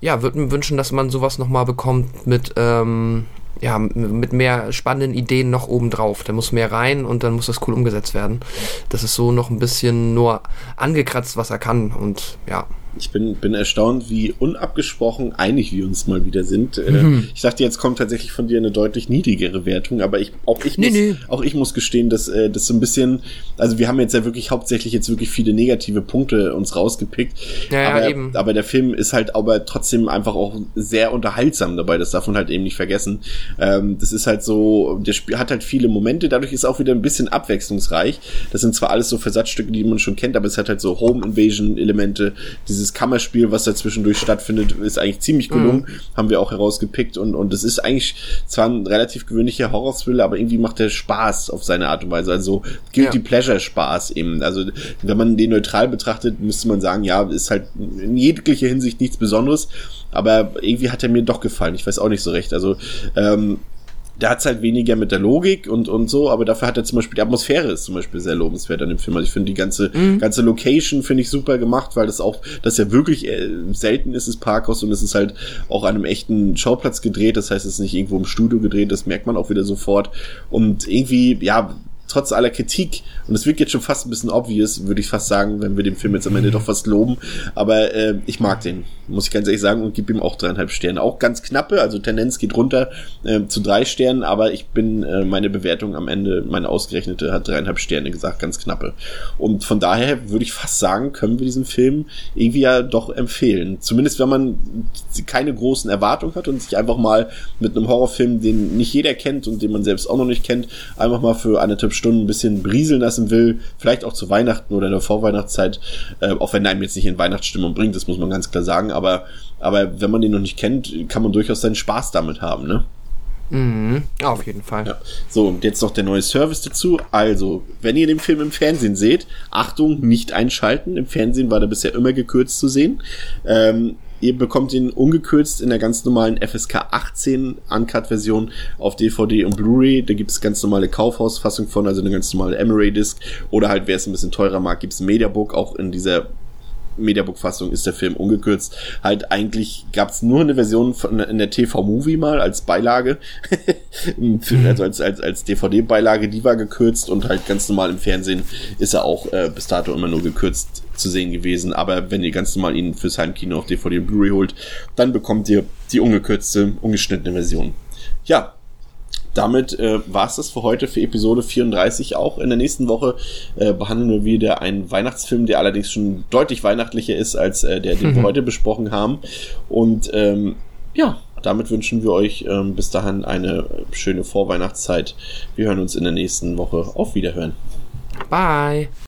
ja, würde mir wünschen, dass man sowas nochmal bekommt mit, ähm, ja, mit mehr spannenden Ideen noch obendrauf. Da muss mehr rein und dann muss das cool umgesetzt werden. Das ist so noch ein bisschen nur angekratzt, was er kann und ja. Ich bin, bin erstaunt, wie unabgesprochen einig wir uns mal wieder sind. Äh, mhm. Ich dachte, jetzt kommt tatsächlich von dir eine deutlich niedrigere Wertung, aber ich, auch ich muss, nee, auch ich muss gestehen, dass äh, das so ein bisschen, also wir haben jetzt ja wirklich hauptsächlich jetzt wirklich viele negative Punkte uns rausgepickt. Ja, aber, ja, eben. aber der Film ist halt aber trotzdem einfach auch sehr unterhaltsam dabei. Das darf man halt eben nicht vergessen. Ähm, das ist halt so, der Spiel hat halt viele Momente, dadurch ist auch wieder ein bisschen abwechslungsreich. Das sind zwar alles so Versatzstücke, die man schon kennt, aber es hat halt so Home Invasion Elemente, diese dieses Kammerspiel, was da zwischendurch stattfindet, ist eigentlich ziemlich gelungen. Mhm. Haben wir auch herausgepickt und, und es ist eigentlich zwar ein relativ gewöhnlicher Horror-Thriller, aber irgendwie macht der Spaß auf seine Art und Weise. Also Guilty ja. Pleasure Spaß eben. Also wenn man den neutral betrachtet, müsste man sagen, ja, ist halt in jeglicher Hinsicht nichts Besonderes. Aber irgendwie hat er mir doch gefallen. Ich weiß auch nicht so recht. Also ähm, der hat's halt weniger mit der Logik und, und so, aber dafür hat er zum Beispiel, die Atmosphäre ist zum Beispiel sehr lobenswert an dem Film. Also ich finde die ganze, mhm. ganze Location finde ich super gemacht, weil das auch, das ja wirklich äh, selten ist, das Parkhaus und es ist halt auch an einem echten Schauplatz gedreht, das heißt, es ist nicht irgendwo im Studio gedreht, das merkt man auch wieder sofort und irgendwie, ja, trotz aller Kritik, und es wirkt jetzt schon fast ein bisschen obvious, würde ich fast sagen, wenn wir den Film jetzt am Ende doch fast loben, aber äh, ich mag den, muss ich ganz ehrlich sagen, und gebe ihm auch dreieinhalb Sterne. Auch ganz knappe, also Tendenz geht runter äh, zu drei Sternen, aber ich bin, äh, meine Bewertung am Ende, meine ausgerechnete, hat dreieinhalb Sterne gesagt, ganz knappe. Und von daher würde ich fast sagen, können wir diesen Film irgendwie ja doch empfehlen. Zumindest wenn man keine großen Erwartungen hat und sich einfach mal mit einem Horrorfilm, den nicht jeder kennt und den man selbst auch noch nicht kennt, einfach mal für eine Tipp Stunden ein bisschen brieseln lassen will, vielleicht auch zu Weihnachten oder in der Vorweihnachtszeit, äh, auch wenn einem jetzt nicht in Weihnachtsstimmung bringt, das muss man ganz klar sagen, aber, aber wenn man den noch nicht kennt, kann man durchaus seinen Spaß damit haben, ne? Mhm, auf jeden Fall. Ja. So, und jetzt noch der neue Service dazu. Also, wenn ihr den Film im Fernsehen seht, Achtung, nicht einschalten. Im Fernsehen war der bisher immer gekürzt zu sehen. Ähm, Ihr bekommt ihn ungekürzt in der ganz normalen FSK 18 Uncut-Version auf DVD und Blu-ray. Da gibt es ganz normale Kaufhausfassung von, also eine ganz normale Emery-Disc. Oder halt, wer es ein bisschen teurer mag, gibt es Mediabook. Auch in dieser Mediabook-Fassung ist der Film ungekürzt. Halt eigentlich gab es nur eine Version von in der TV-Movie mal als Beilage, also als als als DVD-Beilage, die war gekürzt und halt ganz normal im Fernsehen ist er auch äh, bis dato immer nur gekürzt zu sehen gewesen. Aber wenn ihr ganz normal ihn fürs Heimkino auf DVD und Blu-ray holt, dann bekommt ihr die ungekürzte, ungeschnittene Version. Ja, damit äh, war es das für heute für Episode 34 auch. In der nächsten Woche äh, behandeln wir wieder einen Weihnachtsfilm, der allerdings schon deutlich weihnachtlicher ist als äh, der, den wir heute besprochen haben. Und ähm, ja, damit wünschen wir euch ähm, bis dahin eine schöne Vorweihnachtszeit. Wir hören uns in der nächsten Woche. Auf Wiederhören. Bye.